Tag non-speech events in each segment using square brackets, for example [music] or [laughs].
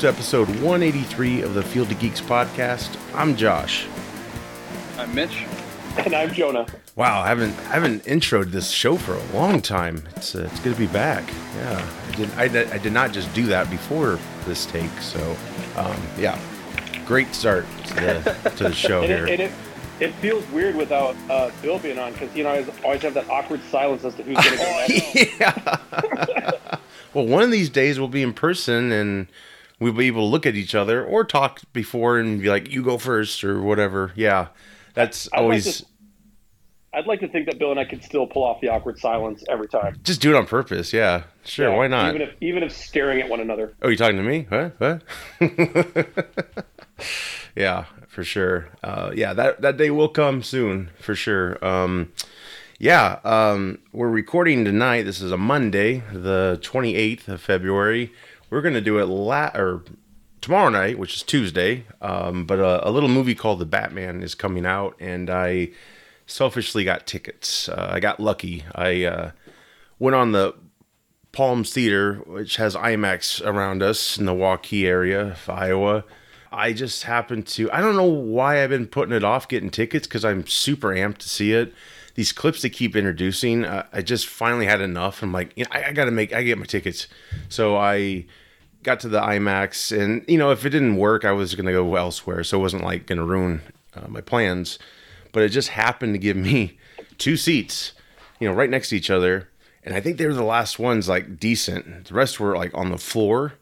Hello and welcome to episode 183 of the Field of Geeks podcast. I'm Josh. I'm Mitch. And I'm Jonah. Wow, I haven't I haven't introed this show for a long time. It's uh, it's good to be back. Yeah, I did I, did- I did not just do that before this take. So, um, yeah, great start to the, to the show [laughs] And here. it, and it, it feels weird without uh, Bill being on because, you know, I always have that awkward silence as to who's going to go yeah. [laughs] well, one of these days we'll be in person and we'll be able to look at each other or talk before and be like, "You go first or whatever." Yeah, that's I'd like always to- I'd like to think that Bill and I could still pull off the awkward silence every time. just do it on purpose. Yeah, sure. Yeah, why not? Even if, even if staring at one another. Oh, you talking to me? Huh? What? [laughs] yeah, for sure. Uh, yeah, that that day will come soon, for sure. Um, yeah, um, we're recording tonight. This is a Monday, the twenty eighth of February. We're gonna do it la- or tomorrow night, which is Tuesday. Um, but a, a little movie called The Batman is coming out, and I selfishly got tickets. Uh, I got lucky. I uh, went on the Palms Theater, which has IMAX around us in the Waukee area of Iowa. I just happened to, I don't know why I've been putting it off getting tickets because I'm super amped to see it. These clips they keep introducing, uh, I just finally had enough. I'm like, you know, I, I got to make, I get my tickets. So I got to the IMAX, and, you know, if it didn't work, I was to go elsewhere. So it wasn't like to ruin uh, my plans. But it just happened to give me [laughs] two seats, you know, right next to each other and I think they were the last ones like decent. The rest were like on the floor.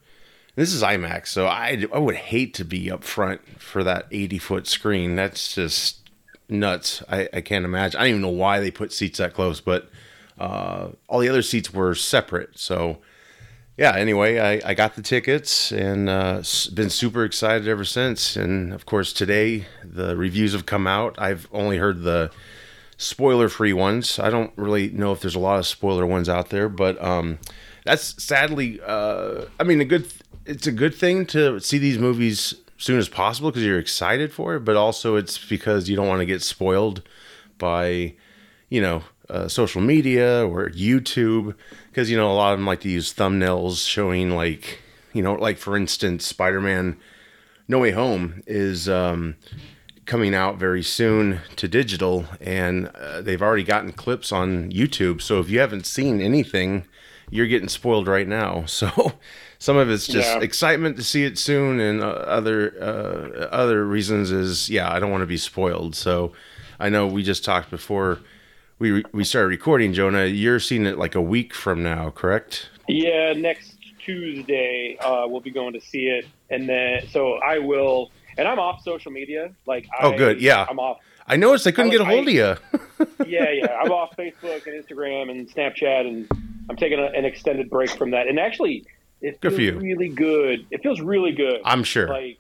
This is IMAX, so I I would hate to be up front for that 80 foot screen. That's just nuts. I, I can't imagine. I don't even know why they put seats that close, but uh, all the other seats were separate. So yeah. Anyway, I, I got the tickets and uh, been super excited ever since. And of course, today the reviews have come out. I've only heard the spoiler free ones. I don't really know if there's a lot of spoiler ones out there, but um, that's sadly, uh, I mean, a good. It's a good thing to see these movies as soon as possible because you're excited for it, but also it's because you don't want to get spoiled by, you know, uh, social media or YouTube because you know a lot of them like to use thumbnails showing like, you know, like for instance, Spider-Man No Way Home is. Um, coming out very soon to digital, and uh, they've already gotten clips on YouTube. So if you haven't seen anything, you're getting spoiled right now. [laughs] So some of it's just Yeah. excitement to see it soon, and uh, other uh, other reasons is yeah, I don't want to be spoiled. So I know we just talked before we re- we started recording. Jonah, you're seeing it like a week from now, correct? Yeah, next Tuesday uh, we'll be going to see it. And then, so I will, and I'm off social media. Like, Oh, I, good, yeah. I'm off. I noticed I couldn't I- get a hold of you. [laughs] yeah, yeah. I'm off [laughs] Facebook and Instagram and Snapchat, and I'm taking a, an extended break from that. And actually, it Good feels for you. really good. It feels really good. I'm sure. like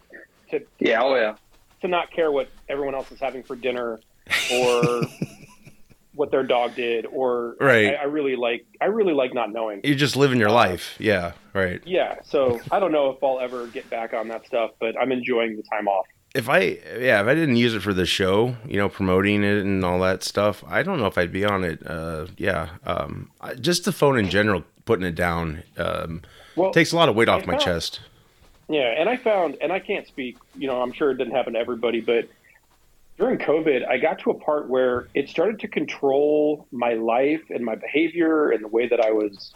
to Yeah, oh yeah. to not care what everyone else is having for dinner or [laughs] what their dog did, or Right. I, I really like. I really like not knowing. You're just living your life. Yeah, right. Yeah, so I don't know if I'll ever get back on that stuff, but I'm enjoying the time off. if I yeah, if I didn't use it for the show, you know, promoting it and all that stuff, I don't know if I'd be on it. Uh, yeah, um, just the phone in general, putting it down, um, Well, takes a lot of weight off I my found- chest. Yeah, and I found, and I can't speak, you know, I'm sure it didn't happen to everybody, but during COVID, I got to a part where it started to control my life and my behavior and the way that I was,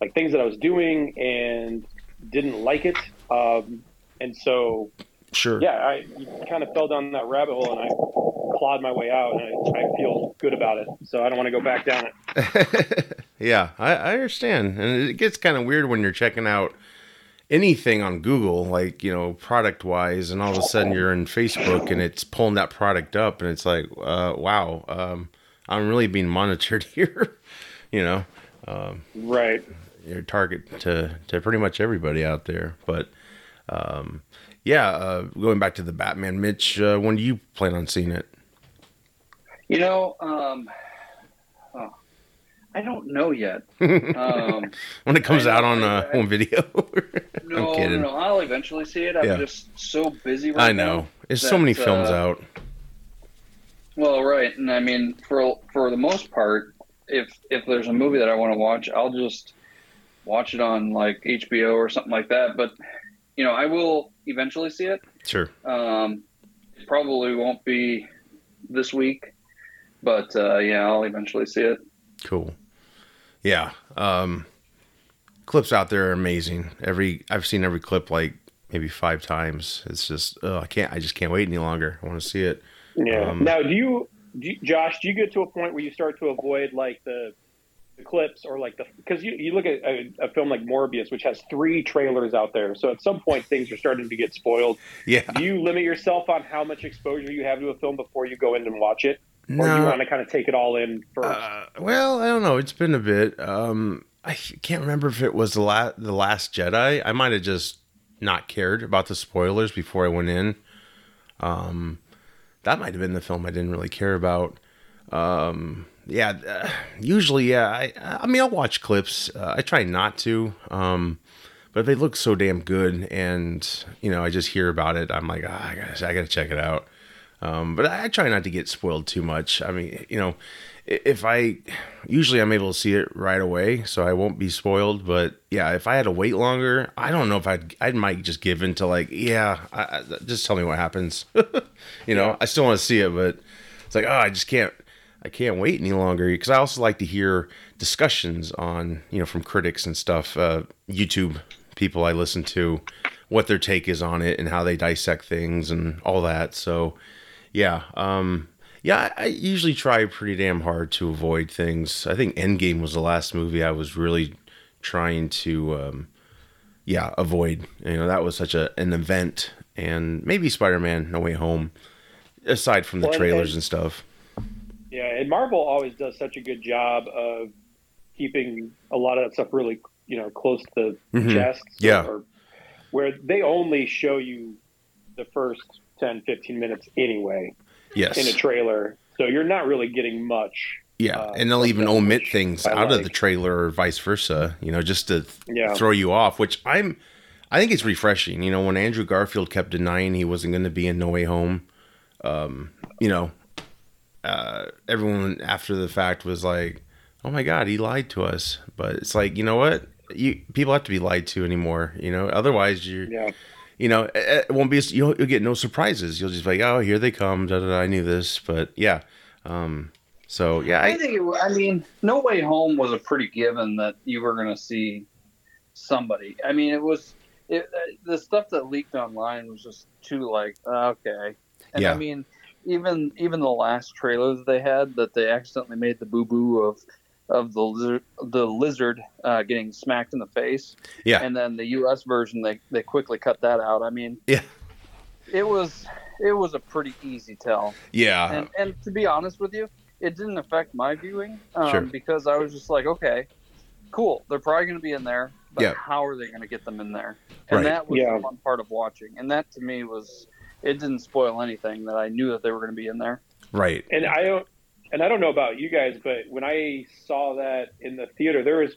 like things that I was doing and didn't like it. Um, and so, Sure. yeah, I kind of fell down that rabbit hole and I clawed my way out and I, I feel good about it. So I don't want to go back down it. [laughs] yeah, I, I understand, and it gets kind of weird when you're checking out anything on Google, like you know, product wise, and all of a sudden you're in Facebook and it's pulling that product up, and it's like, uh, wow, um, I'm really being monitored [laughs] here, you know. Right. your target to to pretty much everybody out there. But um, yeah, uh, going back to the Batman, Mitch, uh, when do you plan on seeing it? You know, um, I don't know yet. [laughs] Um, When it comes I out on uh, I- home video? [laughs] no, I'm kidding. no, no, I'll eventually see it. I'm Yeah. just so busy right now. I know. There's so many films uh, out. Well, right, and I mean, for for the most part, if if there's a movie that I want to watch, I'll just watch it on like HBO or something like that. But you know, I will eventually see it. Sure. Um, probably won't be this week, but uh, yeah, I'll eventually see it. Cool. Yeah. Um, clips out there are amazing. Every I've seen every clip like maybe five times. It's just oh, I can't. I just can't wait any longer. I want to see it. Yeah. Um, now, do you, do you, Josh? Do you get to a point where you start to avoid like the, the clips or like the because you, you look at a, a film like Morbius, which has three trailers out there. So at some point, things are starting to get spoiled. [laughs] Yeah. Do you limit yourself on how much exposure you have to a film before you go in and watch it, or do you No. want to kind of take it all in first? Uh, well, I don't know. It's been a bit. Um, I can't remember if it was the la- the Last Jedi. I might have just not cared about the spoilers before I went in. Um, that might have been the film I didn't really care about. Um, yeah, uh, usually, yeah. I I mean, I'll watch clips. Uh, I try not to. Um, but if they look so damn good, and you know, I just hear about it, I'm like, ah, I gotta, I gotta check it out. Um, but I try not to get spoiled too much. I mean, you know, if I usually I'm able to see it right away, so I won't be spoiled. But yeah, if I had to wait longer, I don't know if I'd I might just give in to like, yeah, I, I, just tell me what happens. [laughs] you know, I still want to see it, but it's like, oh, I just can't. I can't wait any longer because I also like to hear discussions on you know from critics and stuff, uh, YouTube people I listen to, what their take is on it and how they dissect things and all that. So yeah, um, yeah, I, usually try pretty damn hard to avoid things. I think Endgame was the last movie I was really trying to, um, yeah, avoid. You know, that was such a an event, and maybe Spider Man No Way Home, aside from the Well, trailers and stuff. Yeah, and Marvel always does such a good job of keeping a lot of that stuff really, you know, close to the Mhm. chest. Yeah. Or, where they only show you the first 10, 15 minutes anyway Yes. in a trailer. So you're not really getting much. Yeah, uh, and they'll even omit things I out of the trailer or vice versa, you know, just to Yeah. throw you off, which I'm I think it's refreshing. You know, when Andrew Garfield kept denying he wasn't going to be in No Way Home, um, you know, uh, everyone after the fact was like, "Oh my god, he lied to us." But it's like, you know what? You people have to be lied to anymore, you know? Otherwise, you're Yeah. You know, it it won't be. You'll, you'll get no surprises. You'll just be like, oh, here they come. Da, da, da, I knew this, but yeah. Um, so yeah, I I, think, it, I mean, No Way Home was a pretty given that you were going to see somebody. I mean, it was it, uh, the stuff that leaked online was just too like uh, okay. And Yeah. I mean, even even the last trailer that they had that they accidentally made the boo boo of of the lizard, the lizard uh, getting smacked in the face. Yeah. And then the U.S. version, they they quickly cut that out. I mean, Yeah. it was it was a pretty easy tell yeah, and and to be honest with you, it didn't affect my viewing um, Sure. because I was just like, okay, cool. They're probably going to be in there, but Yeah. how are they going to get them in there? And Right. that was Yeah. the fun part of watching. And that to me was it didn't spoil anything that I knew that they were going to be in there. right. And I don't, and I don't know about you guys, but when I saw that in the theater, there was,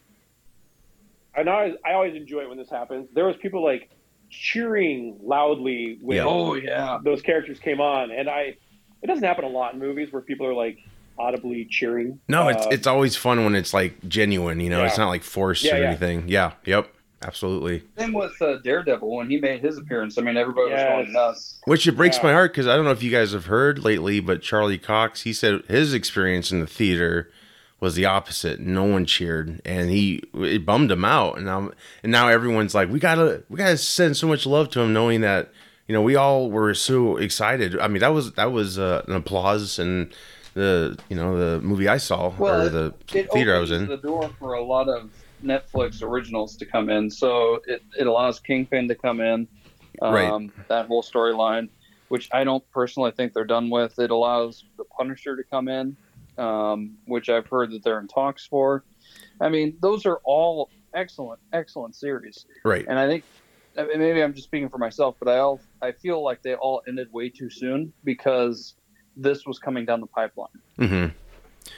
and I always, I always enjoy it when this happens. There was people like cheering loudly when Yeah. Oh yeah, those characters came on, and I, it doesn't happen a lot in movies where people are like audibly cheering. No, it's Uh, it's always fun when it's like genuine. You know, it's not like forced Yeah, or yeah. anything. Yeah. Yep. Absolutely. same with uh, Daredevil when he made his appearance. I mean, everybody was Yes. going nuts. Which it breaks Yeah. my heart because I don't know if you guys have heard lately, but Charlie Cox, he said his experience in the theater was the opposite. No one cheered, and he it bummed him out. And now and now everyone's like, we gotta we gotta send so much love to him, knowing that you know we all were so excited. I mean, that was that was uh, an applause and the you know the movie I saw Well, or the It theater I was in. the door for a lot of Netflix originals to come in. So it, it allows Kingpin to come in, um, Right. that whole storyline, which I don't personally think they're done with. It allows the Punisher to come in, um, which I've heard that they're in talks for. I mean, those are all excellent, excellent series. Right. And I think maybe I'm just speaking for myself, but I all, I feel like they all ended way too soon because this was coming down the pipeline hmm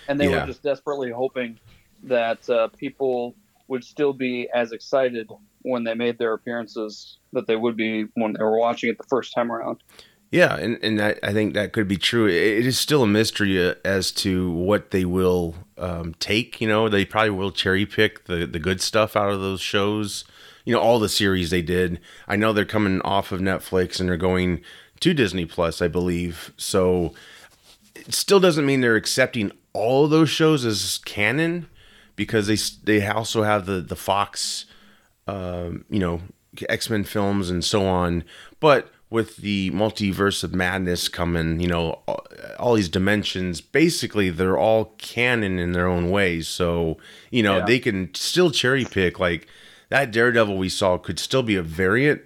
and they Yeah. were just desperately hoping that uh, people would still be as excited when they made their appearances that they would be when they were watching it the first time around. Yeah, and and I, I think that could be true. It, is still a mystery uh, as to what they will um, take. You know, they probably will cherry pick the the good stuff out of those shows. You know, all the series they did. I know they're coming off of Netflix and they're going to Disney Plus, I believe. So it still doesn't mean they're accepting all those shows as canon because they they also have the the Fox, um, you know, X Men films and so on. But with the multiverse of madness coming, you know, all, all these dimensions, basically they're all canon in their own ways. So, you know, Yeah. they can still cherry pick like that Daredevil we saw could still be a variant,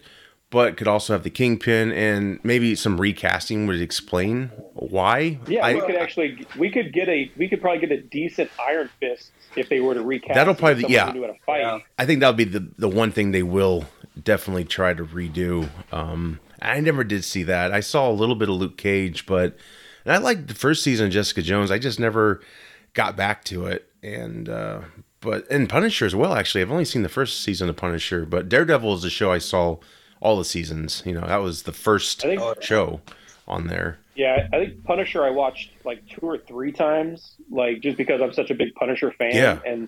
but could also have the Kingpin and maybe some recasting would explain why. Yeah, I- we could actually we could get a we could probably get a decent Iron Fist if they were to recast. That'll probably- someone yeah. who knew how to fight. Yeah. I think that'll be the the one thing they will definitely try to redo. Um, I never did see that. I saw a little bit of Luke Cage, but and I liked the first season of Jessica Jones. I just never got back to it. And uh, but and Punisher as well. Actually, I've only seen the first season of Punisher, but Daredevil is a show I saw all the seasons. You know, that was the first think- show on there. Yeah, I think Punisher I watched like two or three times, like just because I'm such a big Punisher fan. Yeah. And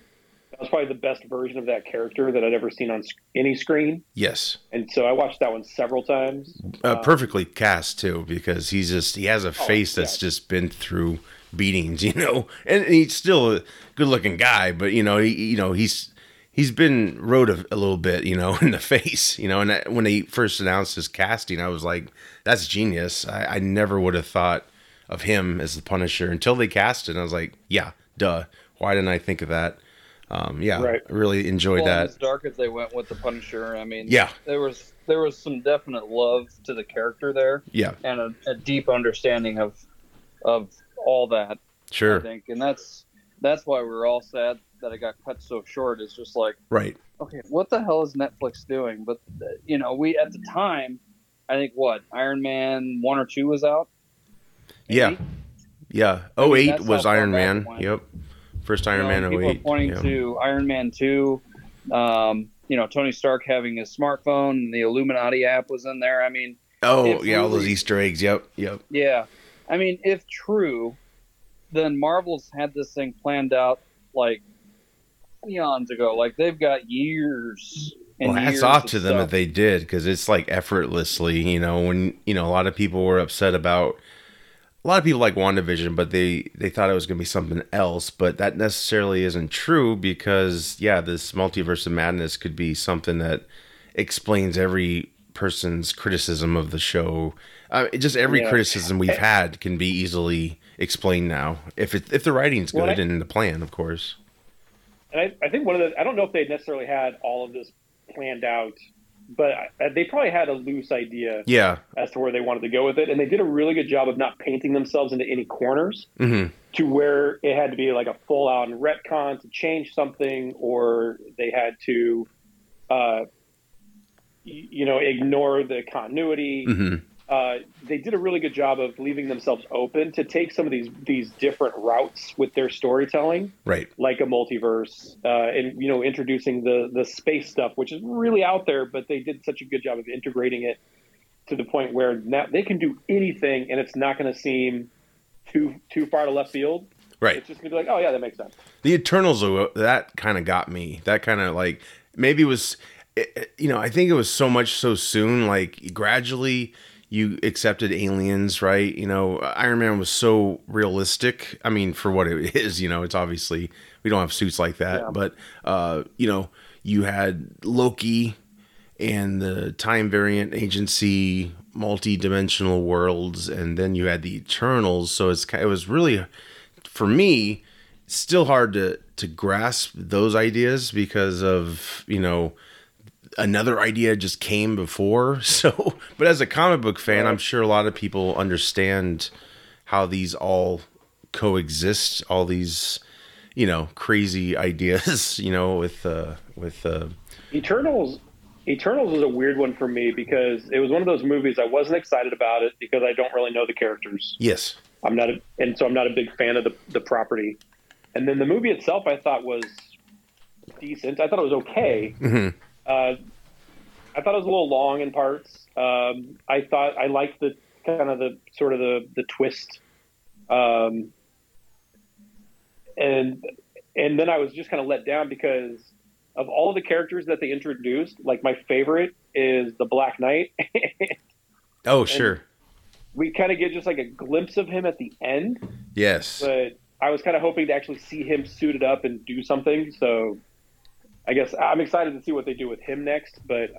that was probably the best version of that character that I'd ever seen on any screen. Yes, And so I watched that one several times. uh, perfectly cast too because he's just he has a face that's yeah. just been through beatings [laughs] you know and he's still a good looking guy but you know he you know he's he's been rode a, a little bit you know [laughs] in the face you know and that, when they first announced his casting i was like that's genius. I, I never would have thought of him as the punisher until they cast it. And i was like yeah duh. Why didn't i think of that? Um yeah Right. I really enjoyed Well, that. as dark as they went with the Punisher, I mean, Yeah. there was there was some definite love to the character there, yeah. And a, a deep understanding of of all that. Sure, I sure. think, and that's that's why we're all sad that it got cut so short. is just like, right okay, what the hell is Netflix doing? But you know, we at the time, I think what Iron Man one or two was out. yeah Maybe? yeah I mean, 08 was iron man yep first iron You know, man people 08 are pointing yeah. to Iron Man two. Um, you know, Tony Stark having his smartphone, and the Illuminati app was in there. I mean, Oh yeah, all those Easter eggs. Yep, yep. yeah. I mean, if true, then Marvel's had this thing planned out like eons ago. Like they've got years. And Well, hats off of to them stuff. if they did, because it's like effortlessly. You know, when you know a lot of people were upset about. A lot of people like WandaVision, but they they thought it was going to be something else. But that necessarily isn't true because yeah, this multiverse of madness could be something that explains every person's criticism of the show. Uh, just every Yeah. criticism we've had can be easily explained now if it, if the writing's good Well, I- and the plan, of course. And I, I think one of the I don't know if they necessarily had all of this planned out, but I, they probably had a loose idea Yeah. as to where they wanted to go with it, and they did a really good job of not painting themselves into any corners hmm to where it had to be like a full out retcon to change something, or they had to, uh, you know, ignore the continuity. hmm uh, they did a really good job of leaving themselves open to take some of these these different routes with their storytelling, Right. like a multiverse, uh, and you know, introducing the the space stuff, which is really out there, but they did such a good job of integrating it to the point where now they can do anything, and it's not going to seem too too far to left field. Right. It's just going to be like, oh yeah, that makes sense. The Eternals, that kind of got me. That kind of like maybe it was, you know, I think it was so much so soon. Like gradually, you accepted aliens, right? You know, Iron Man was so realistic. I mean, for what it [laughs] is, you know, it's obviously we don't have suits like that, Yeah. but uh, you know, you had Loki and the time variant agency multi-dimensional worlds and then you had the eternals so it's it was really for me still hard to to grasp those ideas because of you know another idea just came before [laughs] so but as a comic book fan i'm sure a lot of people understand how these all coexist all these you know crazy [laughs] ideas you know with uh with uh Eternals Eternals was a weird one for me because it was one of those movies I wasn't excited about it because I don't really know the characters. yes I'm not, a, and so I'm not a big fan of the the property. And then the movie itself, I thought was decent. I thought it was okay. Mhm. Uh, I thought it was a little long in parts. Um, I thought I liked the kind of the sort of the the twist. Um, and and then I was just kind of let down because of all the characters that they introduced. Like my favorite is the Black Knight. [laughs] oh, sure. We kind of get just like a glimpse of him at the end. Yes. But I was kind of hoping to actually see him suited up and do something. So I guess I'm excited to see what they do with him next. But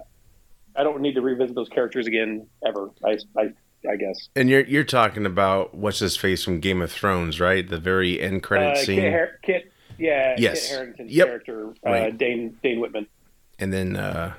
I don't need to revisit those characters again ever. I, I I guess. And you're you're talking about what's his face from Game of Thrones, right? The very end credit uh, scene. Kit, Her- Kit, yeah, Yes. Kit Harington's Yep. character, uh, Right. Dane Dane Whitman. and then uh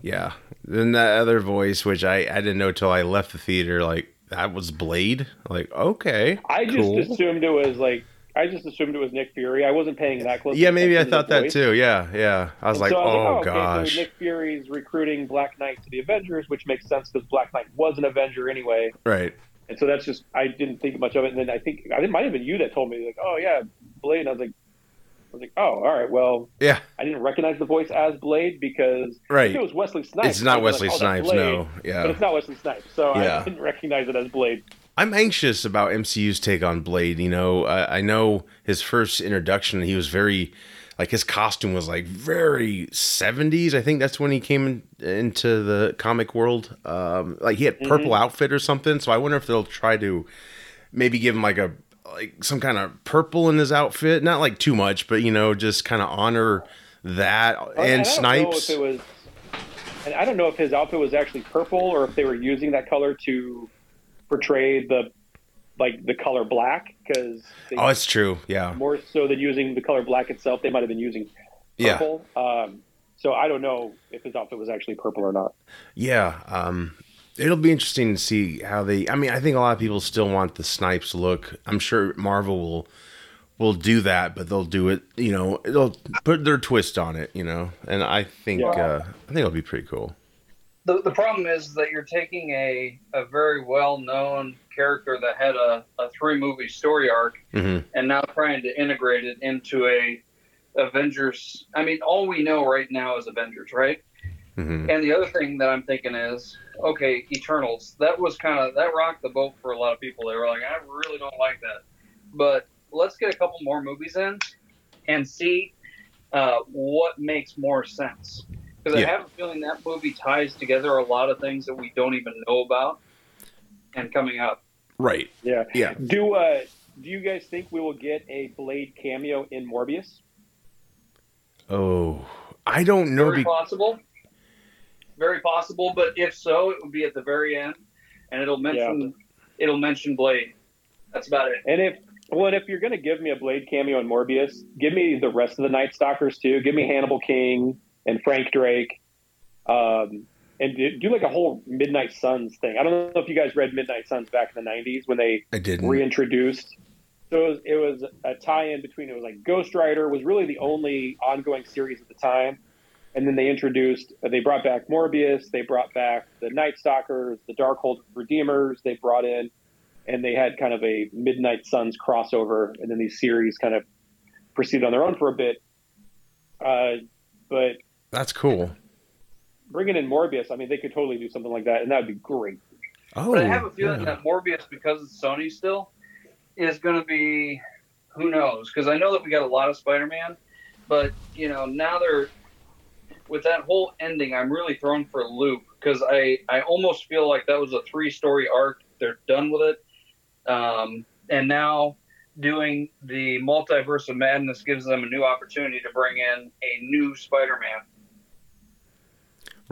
yeah then that other voice which i i didn't know till i left the theater like that was blade like okay I just assumed it was like I just assumed it was Nick Fury. I wasn't paying that close. yeah maybe i thought that voice. too yeah yeah i was And like so I was oh, like, okay, gosh So Nick Fury's recruiting Black Knight to the Avengers, which makes sense because Black Knight was an Avenger anyway. right And so that's just I didn't think much of it. And then I think I think it might have been you that told me like, oh yeah, Blade. And I was like, I was like, oh all right, well yeah I didn't recognize the voice as Blade because Right. it was Wesley Snipes. it's not wesley like, oh, snipes no. Yeah, But it's not Wesley Snipes, so Yeah. I didn't recognize it as Blade. I'm anxious about mcu's take on blade you know? I, I know his first introduction he was very like his costume was like very 70s i think that's when he came in, into the comic world. Um like he had purple outfit or something so i wonder if they'll try to maybe give him like a like some kind of purple in his outfit. Not like too much but you know just kind of honor that and I don't know snipes if it was, and I don't know if his outfit was actually purple or if they were using that color to portray the like the color black because oh it's true yeah more so than using the color black itself, they might have been using yeah purple. Um, so I don't know if his outfit was actually purple or not. Yeah, um, it'll be interesting to see how they. I mean, I think a lot of people still want the Snipes look. I'm sure Marvel will will do that, but they'll do it. You know, they'll put their twist on it. You know, and I think Yeah. uh, I think it'll be pretty cool. The, the problem is that you're taking a, a very well known character that had a, a three movie story arc hmm and now trying to integrate it into a Avengers. I mean, all we know right now is Avengers, right? hmm And the other thing that I'm thinking is, okay, Eternals. That was kind of that rocked the boat for a lot of people. They were like, I really don't like that. But let's get a couple more movies in and see uh, what makes more sense. Because Yeah. I have a feeling that movie ties together a lot of things that we don't even know about and coming up. Right. Yeah. Yeah. Do uh, do you guys think we will get a Blade cameo in Morbius? Oh, I don't know. Very Be- possible. Very possible, but if so, it would be at the very end, and it'll mention it'll mention Blade. That's about it. And if well, and if you're going to give me a Blade cameo in Morbius, give me the rest of the Night Stalkers too. Give me Hannibal King and Frank Drake, um, and do, do like a whole Midnight Suns thing. I don't know if you guys read Midnight Suns back in the '90s when they reintroduced. So it was, it was a tie-in between it was like Ghost Rider was really the only ongoing series at the time, and then they introduced they brought back Morbius, they brought back the Night Stalkers, the Darkhold Redeemers, they brought in, and they had kind of a Midnight Suns crossover, and then these series kind of proceeded on their own for a bit. Uh, but That's cool. bringing in Morbius, I mean, they could totally do something like that, and that would be great. Oh, But I have a feeling yeah. that Morbius, because it's Sony still, is going to be who knows? Because I know that we got a lot of Spider-Man, but you know now they're with that whole ending. I'm really thrown for a loop because I I almost feel like that was a three-story arc. They're done with it, um, and now doing the multiverse of madness gives them a new opportunity to bring in a new Spider-Man.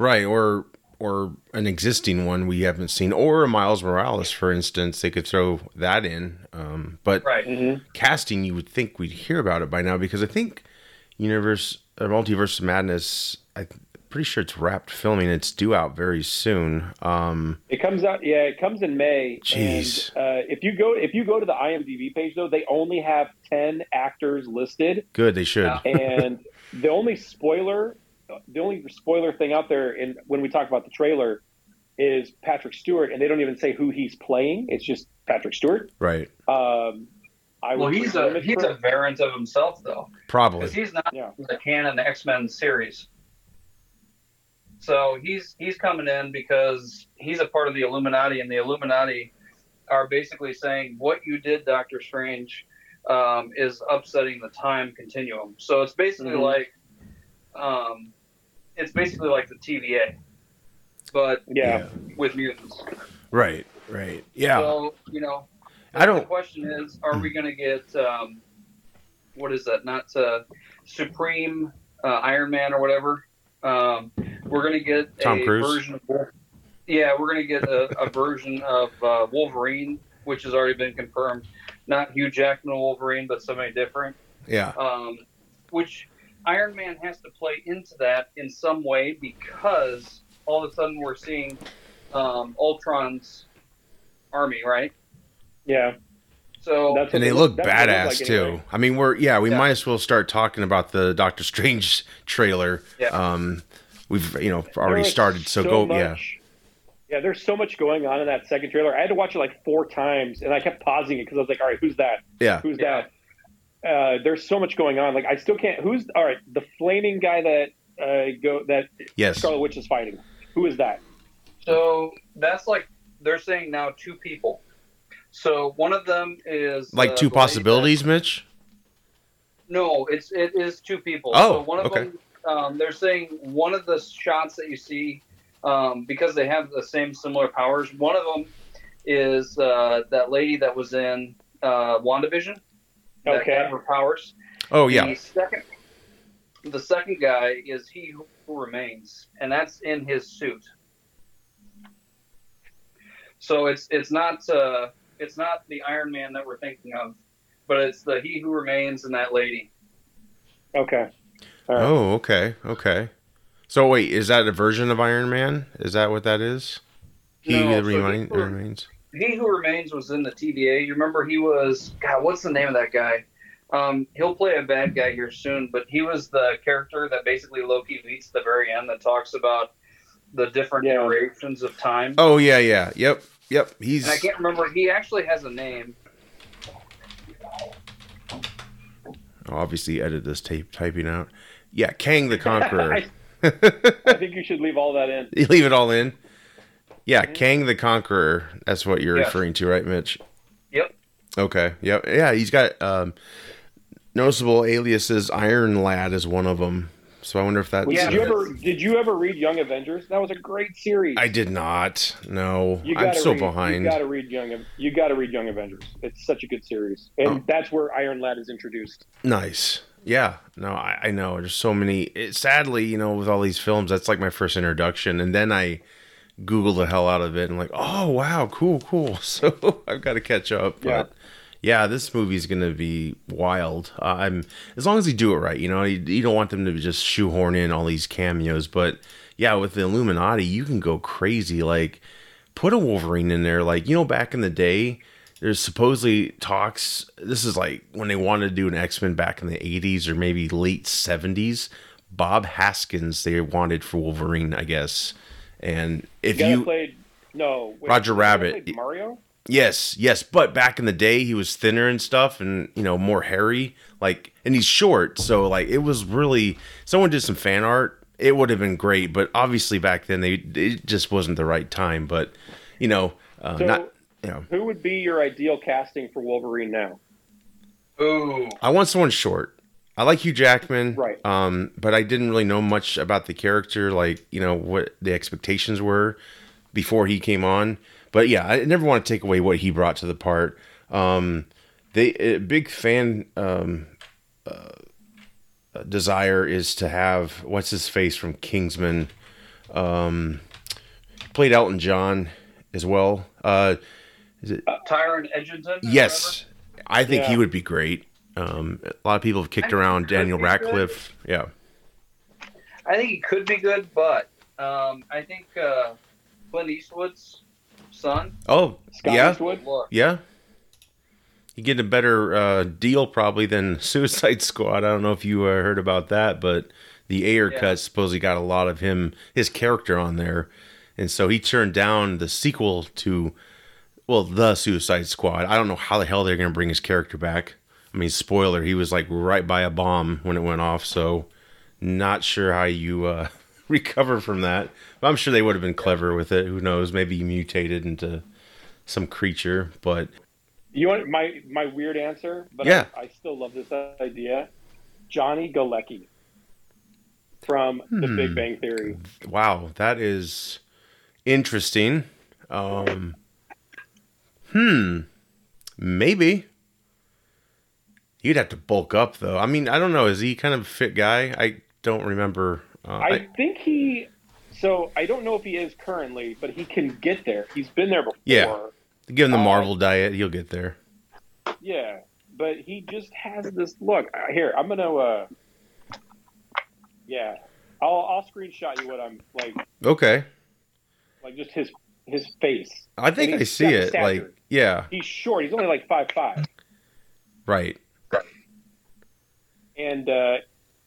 Right, or or an existing one we haven't seen, or a Miles Morales, for instance. They could throw that in. Um, but Right. Mm-hmm. casting, you would think we'd hear about it by now because I think Universe or Multiverse of Madness. I'm pretty sure it's wrapped filming. It's due out very soon. Um, It comes out, yeah. It comes in May. Jeez. And, uh, if you go, if you go to the IMDb page though, they only have ten actors listed, good, they should. And [laughs] the only spoiler, the only spoiler thing out there, in when we talk about the trailer, is Patrick Stewart, and they don't even say who he's playing. It's just Patrick Stewart. Right, Um, I Well, he's a it's he's a variant of himself though. probably. because he's not Yeah. the canon X Men series. So he's he's coming in because he's a part of the Illuminati, and the Illuminati are basically saying what you did, Doctor Strange, um, is upsetting the time continuum. So it's basically Mhm. like, um, it's basically like the TVA, but Yeah. with mutants. Right. Right. Yeah. So you know, I don't- The question is, are we going to get um, what is that? Not uh, Supreme uh, Iron Man or whatever. Um, we're going to get Tom a Cruise? version. Of, yeah, we're going to get a, a version of uh, Wolverine, which has already been confirmed. Not Hugh Jackman Wolverine, but somebody different. yeah. Um, which Iron Man has to play into that in some way because all of a sudden we're seeing um, Ultron's army, right? Yeah. So That's and they it look that's badass like too. anyway. I mean, we're yeah, we Yeah. might as well start talking about the Doctor Strange [laughs] trailer. Yeah. Um, we've you know already There started, so, go yeah. Yeah, there's so much going on in that second trailer. I had to watch it like four times, and I kept pausing it because I was like, "All right, who's that? Yeah. Who's Yeah. that?" Uh, there's so much going on. Like, I still can't. Who's all right? The flaming guy that uh, go that Yes. Scarlet Witch is fighting. Who is that? So that's like they're saying now two people. So one of them is Like uh, two the lady possibilities, Mitch. no, it's it is two people. Oh, so one of okay. them, um, they're saying one of the shots that you see, um, because they have the same similar powers. One of them is uh, that lady that was in uh, WandaVision. That Okay. had her powers. Oh yeah. The second, the second guy is he who remains, and that's in his suit. So it's it's not uh, it's not the Iron Man that we're thinking of, but it's the he who remains and that lady. Okay. All right. Oh, okay, okay. So wait, is that a version of Iron Man? Is that what that is? He No, so he remain, who- remains. He who remains was in the TVA. You remember he was God. What's the name of that guy? Um, he'll play a bad guy here soon, but he was the character that basically Loki meets at the very end that talks about the different Yeah. iterations of time. Oh yeah, yeah. Yep, yep. He's And I can't remember. He actually has a name. I'll obviously edit this tape typing out. Yeah, Kang the [laughs] Conqueror. I, [laughs] I think you should leave all that in. you leave it all in. Yeah, Kang the Conqueror. That's what you're Yes. referring to, right, Mitch? Yep. Okay. Yep. Yeah, he's got um, noticeable aliases. Iron Lad is one of them. So I wonder if that's. Yeah. Did you ever did you ever read Young Avengers? That was a great series. I did not. No, You I'm so read, behind. You got to read Young. You got to read Young Avengers. It's such a good series, and Oh. that's where Iron Lad is introduced. Nice. Yeah. No, I, I know. There's so many. It, sadly, you know, with all these films, that's like my first introduction, and then I Google the hell out of it, and like, oh wow, cool, cool. [laughs] So I've got to catch up. Yeah. But yeah, this movie's gonna be wild. Uh, I'm as long as they do it right. You know, you, you don't want them to just shoehorn in all these cameos, but yeah, with the Illuminati, you can go crazy. Like, put a Wolverine in there. Like, you know, back in the day, there's supposedly talks. This is like when they wanted to do an X Men back in the 80s or maybe late 70s. Bob Hoskins they wanted for Wolverine, I guess. And if The guy you, played no wait, Roger the guy that Rabbit. played Mario. yes, yes, but back in the day he was thinner and stuff, and you know more hairy, like, and he's short, so like it was really. Someone did some fan art. It would have been great, but obviously back then they it just wasn't the right time. But you know, uh, So- not you know. Who would be your ideal casting for Wolverine now? Ooh. I want someone short. I like Hugh Jackman, Right. Um, but I didn't really know much about the character, like you know what the expectations were before he came on. But yeah, I never want to take away what he brought to the part. Um, they a big fan um, uh, desire is to have what's his face from Kingsman, um, played Elton John as well. Uh, Taron Egerton. Yes, I think he would be great. Um, a lot of people have kicked around Daniel be good. Radcliffe. Yeah. I think he could be good, but um, I think uh, Clint Eastwood's son. Oh, Scott yeah, Eastwood? Yeah. You get a better uh, deal probably than [laughs] Suicide Squad. I don't know if you uh, heard about that, but the Ayer Yeah. cut supposedly got a lot of him, his character on there, and so he turned down the sequel to, well, the Suicide Squad. I don't know how the hell they're gonna bring his character back. I mean, spoiler, he was like right by a bomb when it went off, so not sure how you uh, [laughs] recover from that. But I'm sure they would have been clever with it. Who knows? Maybe he mutated into some creature, but You want my my weird answer? But Yeah. I, I still love this idea. Johnny Galecki from The Hmm. Big Bang Theory. wow, that is interesting. Um, hmm, maybe. You'd have to bulk up though. I mean, I don't know. Is he kind of a fit guy? I don't remember. Uh, I I, think he. So I don't know if he is currently, but he can get there. He's been there before. Yeah. give him the uh, Marvel diet, he'll get there. Yeah, but he just has this look. Uh, Here, I'm gonna. uh Yeah, I'll I'll screenshot you what I'm like. Okay, Like just his his face. I think I see it. Like, yeah, He's short. He's only like five five, right. And uh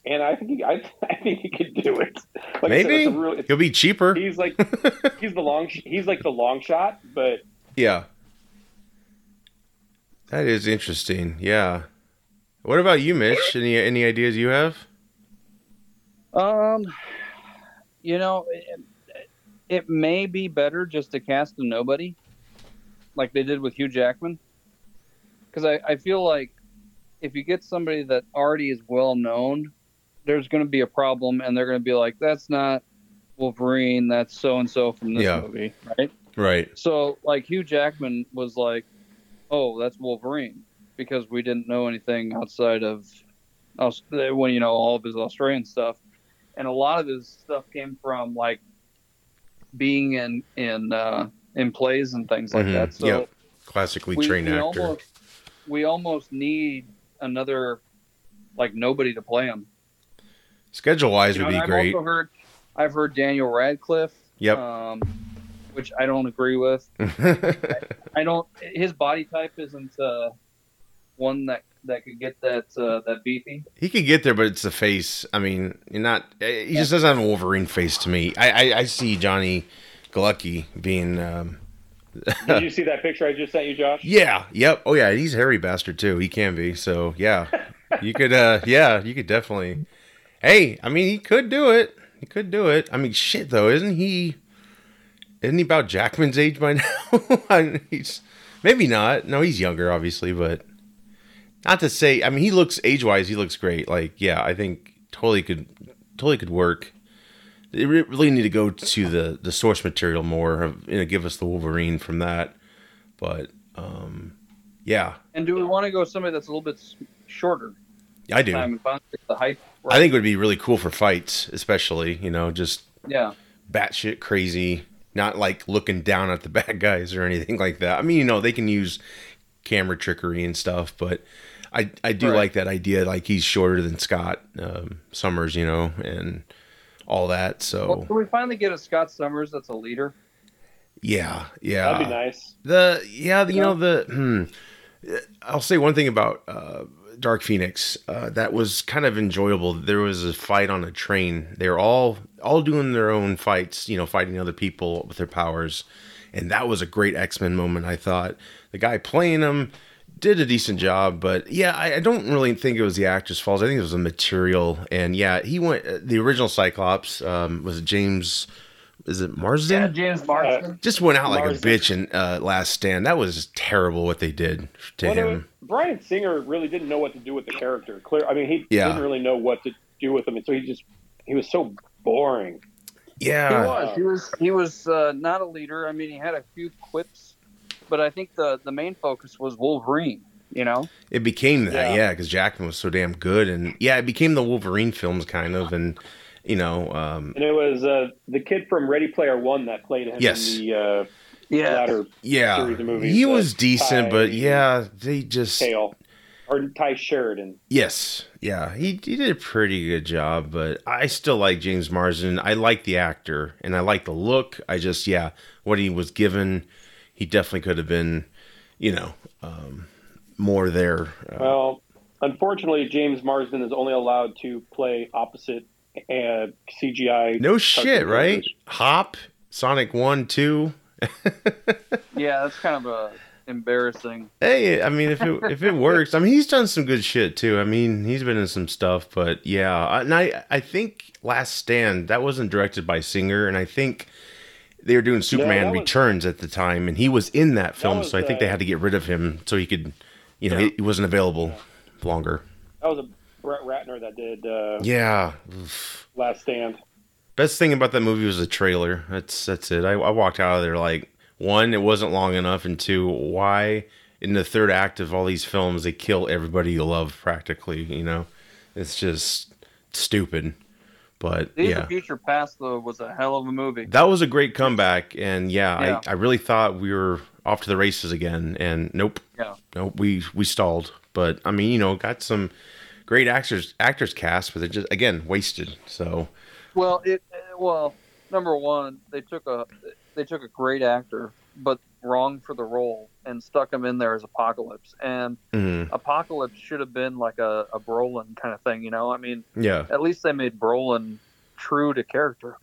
and I think he I, [laughs] I think he could do it. Like I said, Maybe real- he'll be cheaper. he's like [laughs] he's the long he's like the long shot, but Yeah. That is interesting. Yeah. What about you, Mitch? Any any ideas you have? Um, you know, it, it may be better just to cast a nobody, like they did with Hugh Jackman, because I, I feel like if you get somebody that already is well known, there's going to be a problem, and they're going to be like, "That's not Wolverine. That's so and so from this Yeah. movie, right?" Right. So, like Hugh Jackman was like, "Oh, that's Wolverine," because we didn't know anything outside of when you know all of his Australian stuff, and a lot of his stuff came from like being in in uh, in plays and things like Mhm. that. So Yep. Classically we, trained we actor. almost we almost need another like nobody to play him. Schedule wise You would be great. I've also heard I've heard Daniel Radcliffe. Yep. Um, which I don't agree with. [laughs] I don't. His body type isn't uh, one that that could get that uh, that beefy. he could get there, but it's the face. I mean, you're not. eh, He just doesn't have a Wolverine face to me. I I, I see Johnny Galecki being. Um, [laughs] did you see that picture I just sent you, Josh? yeah. Yep. Oh yeah. He's a hairy bastard too. He can be. So yeah. You could. uh [laughs] Yeah. You could definitely. Hey. I mean, he could do it. He could do it. I mean, shit though, isn't he? Isn't he about Jackman's age by [laughs] now? I- he's maybe not. No, he's younger, obviously, but not to say. I mean, he looks age wise. He looks great. Like, yeah, I think totally could, totally could work. They really need to go to the the source material more. Of, you know, give us the Wolverine from that. But um, yeah, And do we want to go somebody that's a little bit shorter? I do. Time and fun, the height. I think it would be really cool for fights, especially. You know, just Yeah. batshit crazy, not like looking down at the [laughs] bad guys or anything like that. I mean, you know, they can use camera trickery and stuff, but I I do Right. like that idea. Like he's shorter than Scott um, Summers, you know, and all that. So Well, can we finally get a Scott Summers that's a leader? yeah, yeah, That'd be nice. The yeah, you Yeah. know the. Hmm, I'll say one thing about uh, Dark Phoenix uh, that was kind of enjoyable. There was a fight on a train. They're all all doing their own fights, you know, fighting other people with their powers, and that was a great X Men moment. I thought the guy playing them did a decent job, but yeah, I, I don't really think it was the actor's fault. I think it was the material, and yeah, he went. uh, The original Cyclops um, was it James. Is it Marsden? Yeah, James Marsden. just went out like a bitch in uh, Last Stand. That was terrible what they did to Well, it was- him. Bryan Singer really didn't know what to do with the character. Clear. I mean, he Yeah. didn't really know what to do with him, and so he just he was so boring. Yeah, he Yeah, was. He was. He was uh, not a leader. I mean, he had a few quips, but I think the the main focus was Wolverine. You know. it became that. Yeah. Yeah, because Jackman was so damn good, and yeah, it became the Wolverine films kind of, and you know, um, And it was uh, the kid from Ready Player One that played him Yes. in the uh, Yeah. latter yeah, Series of movies, he uh, was decent, but yeah, they just tale, or Tye Sheridan. yes, yeah, he he did a pretty good job, but I still like James Marsden. I like the actor, and I like the look. I just yeah, what he was given, he definitely could have been, you know, um, more there. Uh, Well, unfortunately, James Marsden is only allowed to play opposite uh, CGI. No shit, cartoon right? characters. Hop, Sonic One, Two. [laughs] Yeah, that's kind of a embarrassing. Hey, I mean, if it if it works, I mean, he's done some good shit too. I mean, he's been in some stuff, but yeah, and I I think Last Stand that wasn't directed by Singer, and I think they were doing Superman was- Returns at the time, and he was in that film, was, so I think they uh, had to get rid of him so he could, you know, Yeah. he, wasn't available longer. That was a Brett Ratner that did uh, Yeah. Last Stand. Best thing about that movie was the trailer. That's that's it. I, I walked out of there like one, it wasn't long enough, and two, why in the third act of all these films they kill everybody you love practically. You know, it's just stupid. But Days yeah, of Future Past though was a hell of a movie. that was a great comeback, and yeah, Yeah. I, I really thought we were off to the races again, and nope, Yeah. nope, we we stalled. But I mean, you know, got some great actors actors cast, but it just again wasted. So Well, it well, number one, they took a they took a great actor, but wrong for the role and stuck him in there as Apocalypse. And mhm, Apocalypse should have been like a, a Brolin kind of thing, you know. I mean, yeah, at least they made Brolin true to character.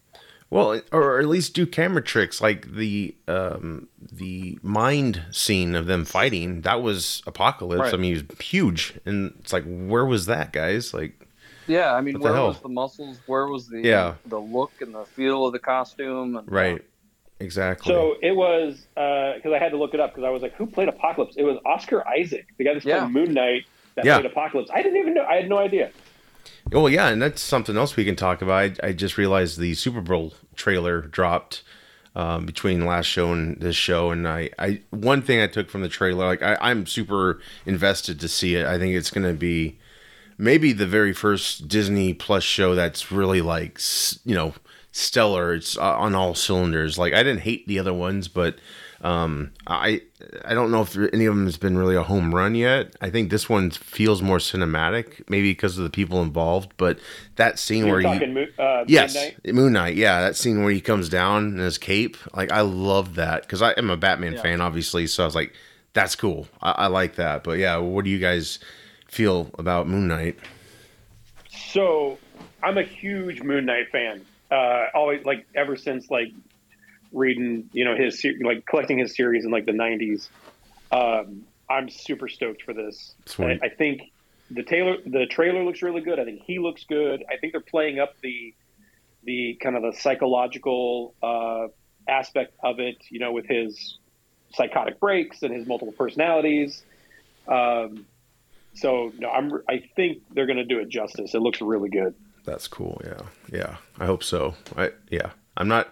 Well, or at least do camera tricks like the um, the mind scene of them fighting. That was apocalypse. Right. I mean, he was huge, and it's like, where was that, guys? Like, Yeah, I mean, where hell? was the muscles? Where was the Yeah. the look and the feel of the costume? And, right, exactly. So it was because I had to look it up because I was like, who played Apocalypse? It was Oscar Isaac, the guy that Yeah. played Moon Knight that Yeah. played Apocalypse. I didn't even know. I had no idea. well, yeah, and that's something else we can talk about. I, I just realized the Super Bowl trailer dropped um, between last show and this show, and I, I one thing I took from the trailer, like I, I'm super invested to see it. I think it's going to be maybe the very first Disney Plus show that's really like you know stellar. It's uh, on all cylinders. Like I didn't hate the other ones, but um, I I don't know if any of them has been really a home run yet. I think this one feels more cinematic, maybe because of the people involved. But that scene You're where he talking Mo- uh, Yes, Midnight. Moon Knight. Yeah, that scene where he comes down in his cape. Like I love that because I am a Batman Yeah. fan, obviously. So I was like, that's cool. I, I like that. But yeah, what do you guys feel about Moon Knight? So I'm a huge Moon Knight fan. Uh, always like ever since like reading, you know, his like collecting his series in like the '90s. Um, I'm super stoked for this. I, I think the Taylor the trailer looks really good. I think he looks good. I think they're playing up the the kind of the psychological uh, aspect of it. You know, with his psychotic breaks and his multiple personalities. Um, so no, I'm. I think they're going to do it justice. It looks really good. That's cool. Yeah, yeah. I hope so. I yeah. I'm not.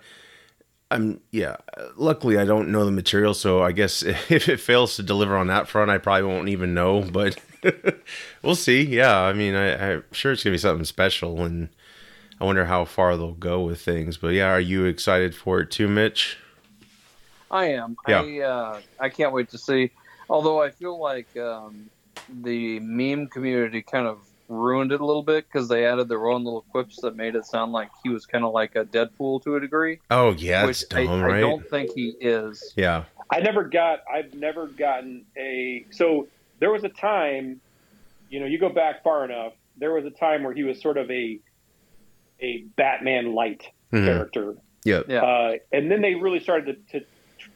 I'm yeah. Luckily, I don't know the material, so I guess [laughs] if it fails to deliver on that front, I probably won't even know. But [laughs] we'll see. Yeah, I mean, I, I'm sure it's gonna be something special, and I wonder how far they'll go with things. But yeah, are you excited for it too, Mitch? I am. Yeah. I uh, I can't wait to see. Although I feel like um, the meme community kind of ruined it a little bit because they added their own little quips that made it sound like he was kind of like a Deadpool to a degree, Oh yeah, which it's I, dumb, I right? don't think he is. Yeah. I never got. I've never gotten a. So there was a time, you know, you go back far enough. There was a time where he was sort of a a Batman light Mhm. character, Yep. Yeah. uh, and then they really started to, to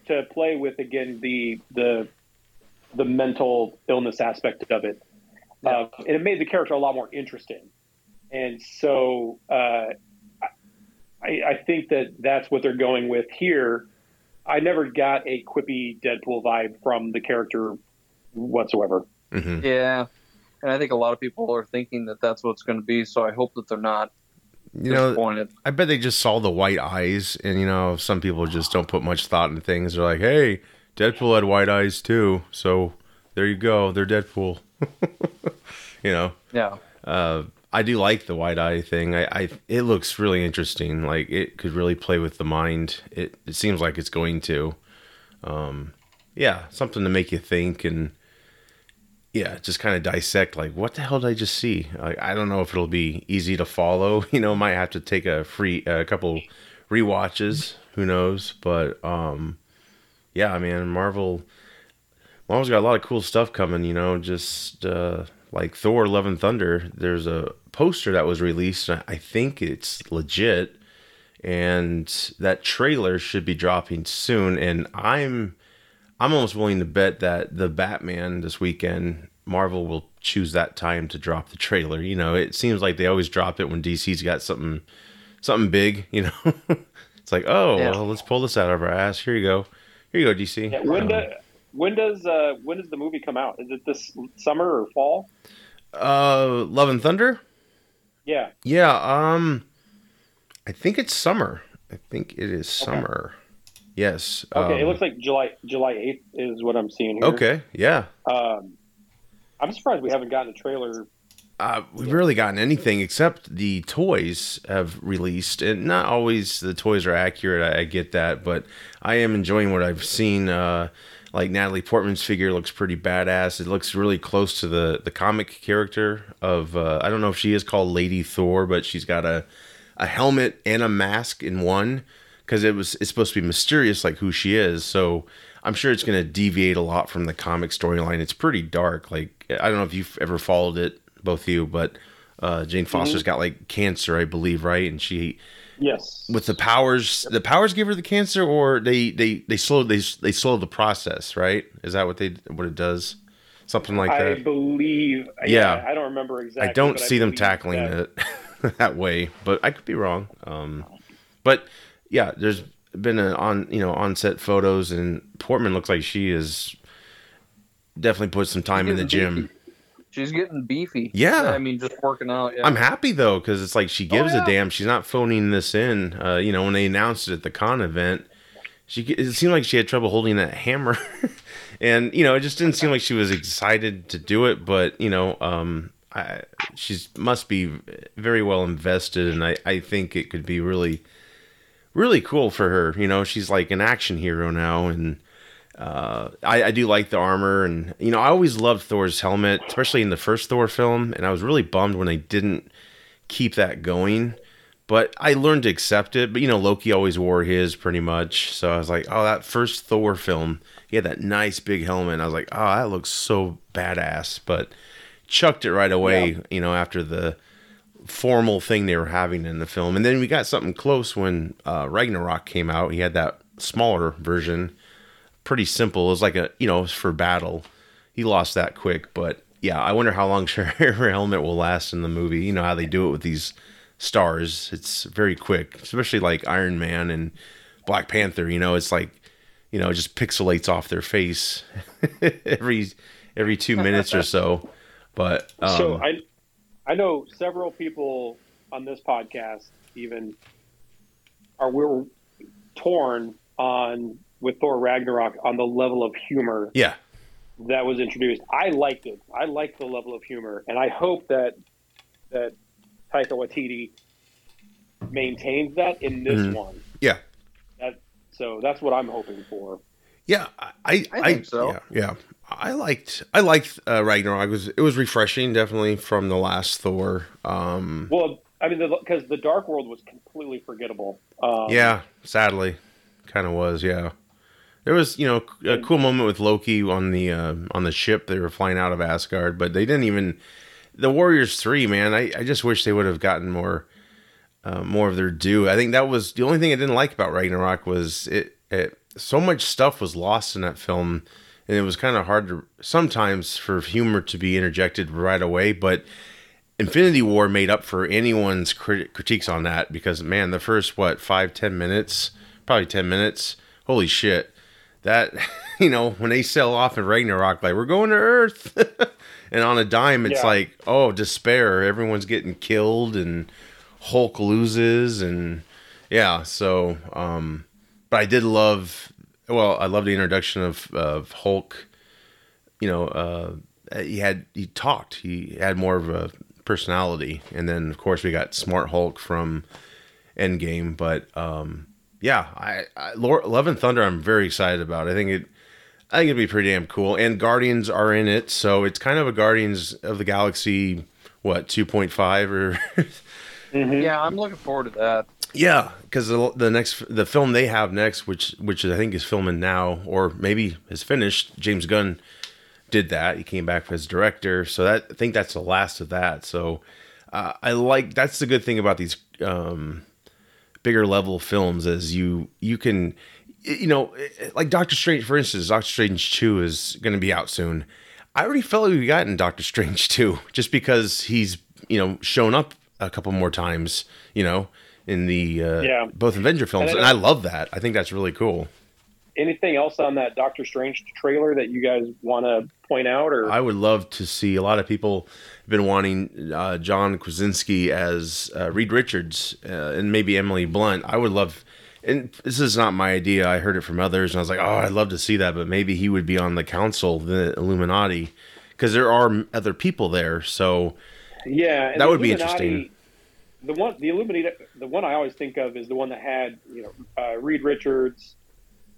to play with again the the the mental illness aspect of it, uh, and it made the character a lot more interesting. And so uh, I, I think that that's what they're going with here. I never got a quippy Deadpool vibe from the character whatsoever. hmm Yeah. And I think a lot of people are thinking that that's what's going to be. So I hope that they're not You know, disappointed. I bet they just saw the white eyes, and you know, some people just don't put much thought into things. They're like, "Hey, Deadpool had white eyes too, so there you go. They're Deadpool." [laughs] you know, Yeah. uh, I do like the white eye thing. I, I, it looks really interesting. Like it could really play with the mind. It, it seems like it's going to. Um, yeah, something to make you think and yeah, just kind of dissect. Like, what the hell did I just see? Like, I don't know if it'll be easy to follow. [laughs] You know, might have to take a free a couple rewatches. Who knows? But um, yeah, man, Marvel. Marvel's got a lot of cool stuff coming. You know, just uh, like Thor: Love and Thunder. There's a poster that was released. and I think it's legit, and that trailer should be dropping soon. And I'm I'm almost willing to bet that the Batman this weekend, Marvel will choose that time to drop the trailer. You know, it seems like they always drop it when DC's got something something big, [laughs] you know. It's like, oh, Yeah. well, let's pull this out of our ass. Here you go. Here you go, DC. Yeah, when, Um, do, when does uh, when does the movie come out? Is it this summer or fall? uh, Love and Thunder. Yeah. Yeah. Um, I think it's summer. I think it is summer. Yes. Okay. it um, looks like July July eighth is what I'm seeing here. Okay. Yeah. Um, I'm surprised we haven't gotten a trailer. Uh, we've really gotten anything except the toys have released, and not always the toys are accurate. I, I get that, but I am enjoying what I've seen. Uh, like Natalie Portman's figure looks pretty badass. It looks really close to the the comic character of uh, I don't know if she is called Lady Thor, but she's got a a helmet and a mask in one because it was it's supposed to be mysterious like who she is. So I'm sure it's going to deviate a lot from the comic storyline. It's pretty dark. Like I don't know if you've ever followed it, both of you, but uh, Jane Foster's got like cancer, I believe, right? And she Yes. with the powers, the powers give her the cancer, or they they they slow they they slow the process, right? Is that what they what it does? Something like that. I believe. Yeah. Yeah. I don't remember exactly. I don't but see them tackling that- it [laughs] that way, but I could be wrong. Um, but yeah, there's been an on you know on set photos, and Portman looks like she is definitely put some time in the gym. She's getting beefy. Yeah. I mean, just working out. Yeah. I'm happy though because it's like she gives yeah. a damn. She's not phoning this in. Uh, you know when they announced it at the con event, she it seemed like she had trouble holding that hammer, [laughs] and you know it just didn't seem like she was excited to do it. But you know, um, I, she's must be very well invested, and I I think it could be really, really cool for her. You know, she's like an action hero now, and uh, I, I do like the armor, and you know, I always loved Thor's helmet, especially in the first Thor film, and I was really bummed when they didn't keep that going. But I learned to accept it. But you know, Loki always wore his pretty much, so I was like, oh, that first Thor film, he had that nice big helmet. And I was like, oh, that looks so badass. But chucked it right away, you know, after the formal thing they were having in the film. And then we got something close when uh, Ragnarok came out. He had that smaller version pretty simple. It was like a you know for battle. He lost that quick, but yeah, I wonder how long [laughs] her helmet will last in the movie. You know how they do it with these stars. It's very quick, especially like Iron Man and Black Panther. You know, it's like you know it just pixelates off their face [laughs] every every two minutes or so. But um, so I, I know several people on this podcast even are we're torn on with Thor Ragnarok on the level of humor yeah, that was introduced. I liked it. I liked the level of humor, and I hope that that Taika Waititi maintains that in this Mhm. one. yeah. That so that's what I'm hoping for. Yeah, I, I, I think so. Yeah, yeah, I liked, I liked uh, Ragnarok. It was, it was refreshing, definitely from the last Thor. Um, Well, I mean, because the, Dark World was completely forgettable. Um, yeah, sadly, kind of was. Yeah, there was, you know, a cool moment with Loki on the uh, on the ship. They were flying out of Asgard, but they didn't even. The Warriors three, man. I, I just wish they would have gotten more, uh, more of their due. I think that was the only thing I didn't like about Ragnarok was it. it so much stuff was lost in that film, and it was kind of hard to sometimes for humor to be interjected right away. But Infinity War made up for anyone's crit- critiques on that because man, the first what five ten minutes, probably ten minutes. Holy shit, that [laughs] you know when they sell off in Ragnarok, like we're going to Earth, [laughs] and on a dime, it's Yeah. like oh despair, everyone's getting killed and Hulk loses and yeah. So, um, but I did love. Well, I love the introduction of of Hulk. You know, uh, he had he talked. He had more of a personality, and then of course we got Smart Hulk from Endgame. But um, yeah, I, I Lord, Love and Thunder. I'm very excited about. I think it. I think it'd be pretty damn cool. And Guardians are in it, so it's kind of a Guardians of the Galaxy. What 2.5 or Yeah, I'm looking forward to that. Yeah, because the, the next the film they have next, which which I think is filming now, or maybe is finished. James Gunn did that. He came back as director, so that I think that's the last of that. So uh, I like that's the good thing about these um, bigger level films as you you can you know like Doctor Strange for instance. Doctor Strange two is going to be out soon. I already felt like we got in Doctor Strange two [laughs] just because he's you know shown up a couple more times. You know in the uh, Yeah. both Avenger films, And and I, love that. I think that's really cool. Anything else on that Doctor Strange trailer that you guys want to point out? Or I would love to see. A lot of people have been wanting uh, John Krasinski as uh, Reed Richards uh, and maybe Emily Blunt. I would love. And this is not my idea. I heard it from others, and I was like, "Oh, I'd love to see that." But maybe he would be on the council, the Illuminati, because there are other people there. So yeah, That would be interesting. The one, the Illuminati, the one I always think of is the one that had you know uh, Reed Richards,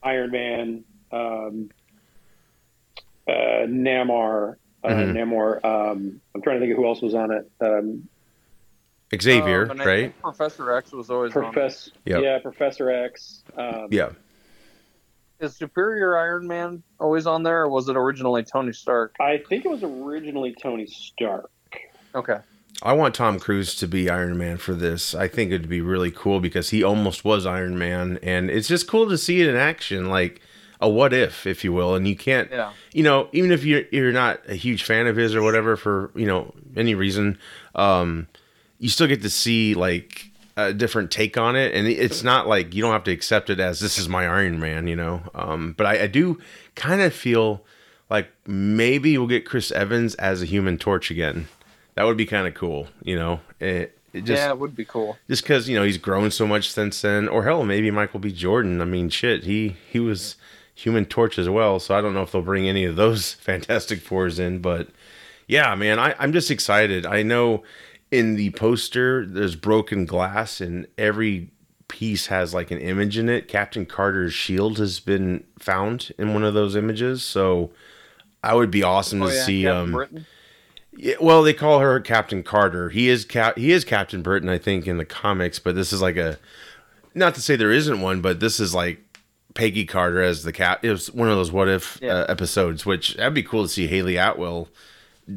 Iron Man, um, uh, Namor, uh, Mhm. Namor. Um, I'm trying to think of who else was on it. Um, Xavier, and I right? Professor X was always on. it. Professor, Yep. yeah, Professor X. Um, Yeah. Is Superior Iron Man always on there, or was it originally Tony Stark? I think it was originally Tony Stark. Okay. I want Tom Cruise to be Iron Man for this. I think it'd be really cool because he almost was Iron Man, and it's just cool to see it in action, like a what if, if you will. And you can't, Yeah. you know, even if you're you're not a huge fan of his or whatever for you know any reason, um, you still get to see like a different take on it, and it's not like you don't have to accept it as this is my Iron Man, you know. Um, but I, I do kind of feel like maybe we'll get Chris Evans as a Human Torch again. That would be kind of cool, you know. It, it just yeah, it would be cool. just because you know he's grown so much since then, or hell, maybe Michael B. Jordan. I mean, shit, he he was Human Torch as well. So I don't know if they'll bring any of those [laughs] Fantastic Fours in, but yeah, man, I, I'm just excited. I know in the poster there's broken glass, and every piece has like an image in it. Captain Carter's shield has been found in one of those images, so I would be awesome Oh to yeah, see. Captain um, Britain. Yeah, well, they call her Captain Carter. He is Cap. He is Captain Britain, I think, in the comics. But this is like a, not to say there isn't one, but this is like Peggy Carter as the cap. It was one of those what if Yeah. uh, episodes, which that'd be cool to see Hayley Atwell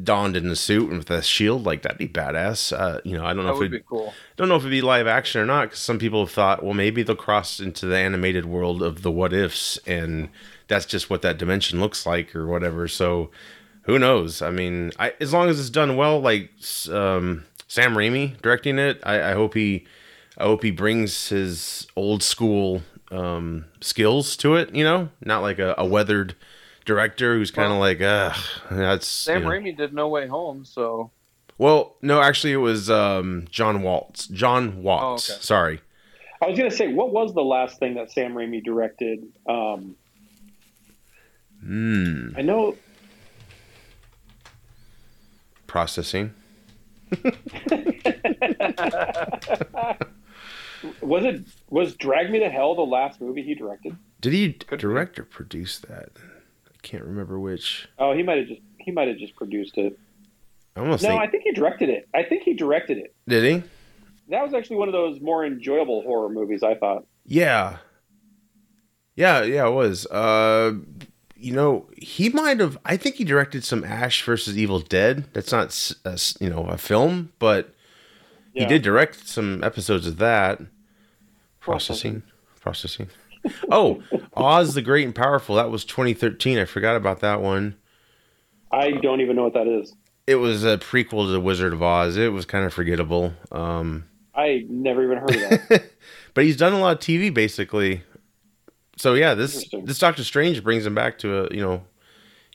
donned in the suit and with a shield like that'd be badass. Uh, you know, I don't know That if would be cool. don't know if it'd be live action or not because some people have thought, well, maybe they'll cross into the animated world of the what ifs, and that's just what that dimension looks like or whatever. So who knows? I mean, I, as long as it's done well, like um, Sam Raimi directing it, I, I hope he, I hope he brings his old school um, skills to it. You know, not like a, a weathered director who's kind of Well- like, ugh, that's Sam you know. Raimi did No Way Home, so Well, no, actually, it was um, John Waltz. John Watts. Oh, okay. Sorry. I was gonna say, what was the last thing that Sam Raimi directed? Um, Hmm. I know Processing. [laughs] was it was Drag Me to Hell the last movie he directed? Did he Could be. direct or produce that? I can't remember which. Oh, he might have just he might have just produced it. I almost No, think. I think he directed it. I think he directed it. Did he? That was actually one of those more enjoyable horror movies. I thought. Yeah. Yeah, yeah, it was. Uh, you know, he might have. I think he directed some Ash versus Evil Dead. That's not, a you know, a film, but he did direct some episodes of that. Processing. Processing. [laughs] oh, Oz the Great and Powerful. That was 2013. I forgot about that one. I don't even know what that is. It was a prequel to The Wizard of Oz. It was kind of forgettable. Um, I never even heard of that. [laughs] but he's done a lot of TV basically. So yeah, this this Doctor Strange brings him back to a you know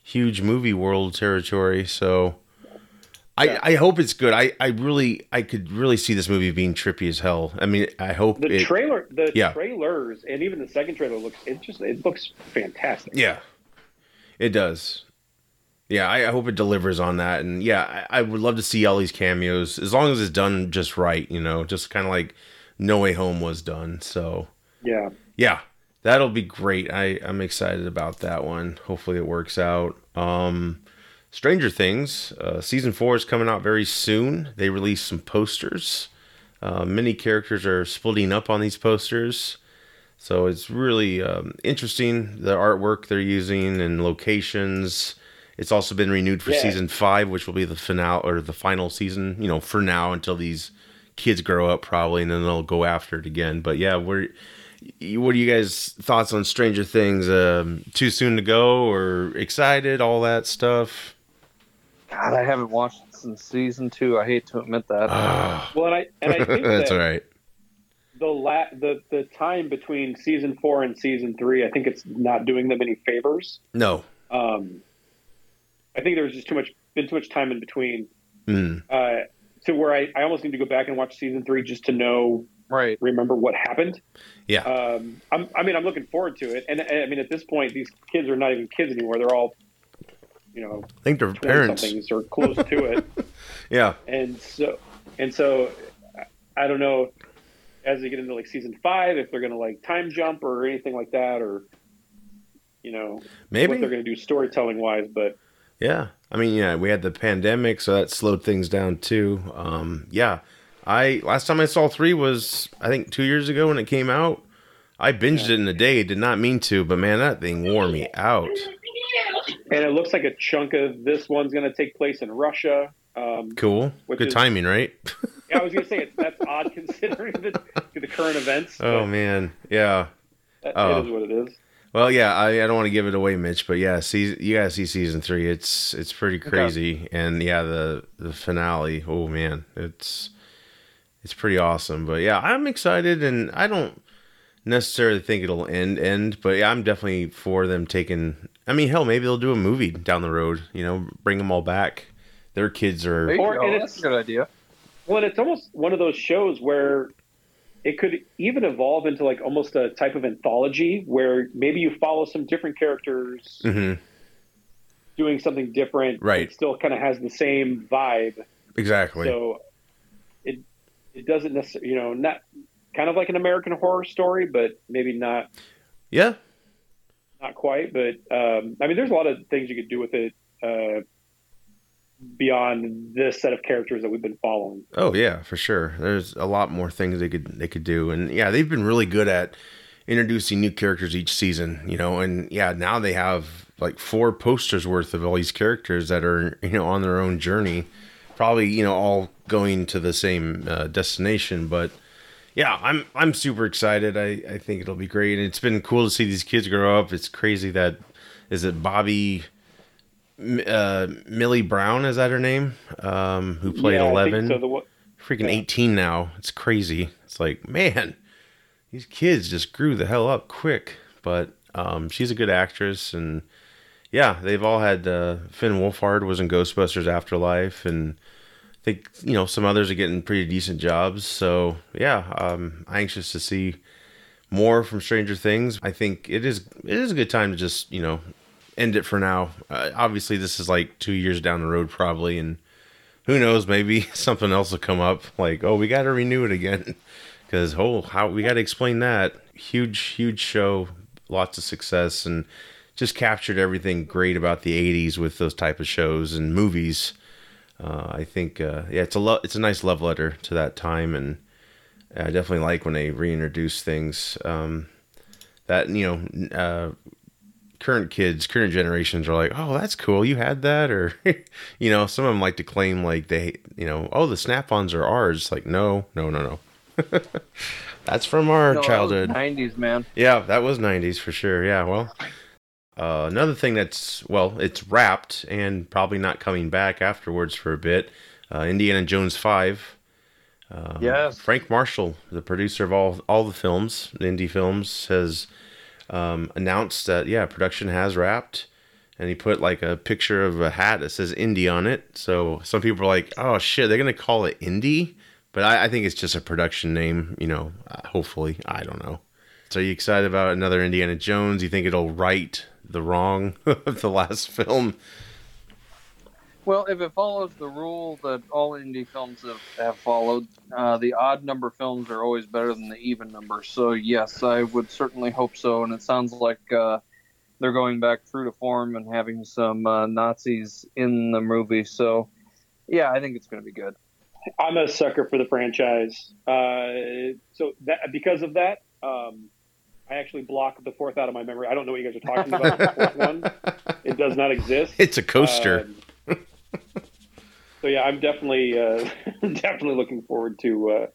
huge movie world territory. So I Yeah. I hope it's good. I I really I could really see this movie being trippy as hell. I mean, I hope The it. trailer, the Yeah. trailers, and even the second trailer looks. Just it looks fantastic. yeah, it does. Yeah, I, I hope it delivers on that, and yeah, I, I would love to see all these cameos as long as it's done just right. You know, just kind of like No Way Home was done. So Yeah. yeah that'll be great. I i'm excited about that one. Hopefully it works out. Um stranger things uh, season four is coming out very soon. They released some posters. Uh, many characters are splitting up on these posters. So it's really um, interesting the artwork they're using and locations. It's also been renewed for Yeah. season five which will be the finale or the final season you know for now until these kids grow up probably and then they'll go after it again. But yeah we're what are you guys thoughts on Stranger Things? Um, too soon to go or excited? All that stuff. God, I haven't watched it since season two. I hate to admit that. Ah, Well, and I and I think [laughs] that's that all right. the la- the the time between season four and season three, I think it's not doing them any favors. No. Um, I think there's just too much been too much time in between Mm. uh, to where I, I almost need to go back and watch season three just to know Right. remember what happened. Yeah. Um, I'm, I mean, I'm looking forward to it, and, and I mean, at this point, these kids are not even kids anymore. They're all, you know, I think their twenty parents. somethings or close to it. [laughs] Yeah. and so and so I don't know as they get into like season five if they're gonna like time jump or anything like that or you know maybe what they're gonna do storytelling wise but Yeah. I mean, yeah, we had the pandemic, so that slowed things down too. Um, yeah. I last time I saw three was I think two years ago when it came out. I binged it in a day. Did not mean to, but man, that thing wore me out. and it looks like a chunk of this one's gonna take place in Russia. Um, Cool. Good is- timing, right? [laughs] yeah, I was gonna say it's, that's odd considering the, the current events. oh man. Yeah. that- oh. it is what it is. Well, yeah, I, I don't want to give it away, Mitch, but yeah, season, you gotta see season three. It's it's pretty crazy, and yeah, the the finale. Oh man, it's it's pretty awesome. But yeah, I'm excited, and I don't necessarily think it'll end end, but yeah, I'm definitely for them taking. I mean, hell, maybe they'll do a movie down the road. You know, bring them all back. Their kids are. Or- go. and That's it's- a good idea. Well, and it's almost one of those shows where it could even evolve into like almost a type of anthology where maybe you follow some different characters Mhm, doing something different. Right. It still kind of has the same vibe. exactly. So it it doesn't necessarily, you know, not kind of like an American horror story, but maybe not yeah, not quite. But um, I mean, there's a lot of things you could do with it uh, beyond this set of characters that we've been following. Oh yeah, for sure. There's a lot more things they could they could do, and yeah, they've been really good at introducing new characters each season. You know, and yeah, now they have like four posters worth of all these characters that are you know on their own journey, probably you know all going to the same uh, destination. But yeah, I'm I'm super excited. I I think it'll be great, and it's been cool to see these kids grow up. It's crazy that is it Bobby. Uh, Millie Brown is that her name? Um, who played Yeah, Eleven? So the freaking Yeah. 18 now. It's crazy. It's like, man, these kids just grew the hell up quick. But um, she's a good actress, and yeah, they've all had. Uh, Finn Wolfhard was in Ghostbusters Afterlife, and think you know some others are getting pretty decent jobs. So yeah, um, anxious to see more from Stranger Things. I think it is it is a good time to just you know end it for now. Uh, obviously, this is like two years down the road probably, and who knows maybe [laughs] something else will come up like oh we got to renew it again [laughs] because oh how we got to explain that huge huge show lots of success and just captured everything great about the 80s with those type of shows and movies uh, i think uh, yeah it's a lo- it's a nice love letter to that time and i definitely like when they reintroduce things um, that you know uh, current kids, current generations are like, oh, that's cool. You had that, or [laughs] you know, some of them like to claim like they, you know, oh, the snap-ons are ours. Like, no, no, no, no. [laughs] that's from our No, childhood. 90s, man. Yeah, that was '90s for sure. Yeah, well, uh, another thing that's well, it's wrapped and probably not coming back afterwards for a bit. Uh, Indiana Jones Five. Um, Yes. Frank Marshall, the producer of all all the films, the indie films, has um, announced that yeah, production has wrapped, and he put like a picture of a hat that says Indie on it. So some people are like, oh shit, they're gonna call it Indie, but I, I think it's just a production name. You know, uh, hopefully, I don't know. So are you excited about another Indiana Jones? You think it'll right the wrong [laughs] of the last film? Well, if it follows the rule that all indie films have, have followed, uh, the odd number films are always better than the even number. So, yes, I would certainly hope so. And it sounds like uh, they're going back true to form and having some uh, Nazis in the movie. So, yeah, I think it's going to be good. I'm a sucker for the franchise. Uh, so that because of that, um, I actually block the fourth out of my memory. I don't know what you guys are talking about. the fourth [laughs] one, it does not exist. It's a coaster. Um, so yeah, I'm definitely uh, [laughs] definitely looking forward to uh,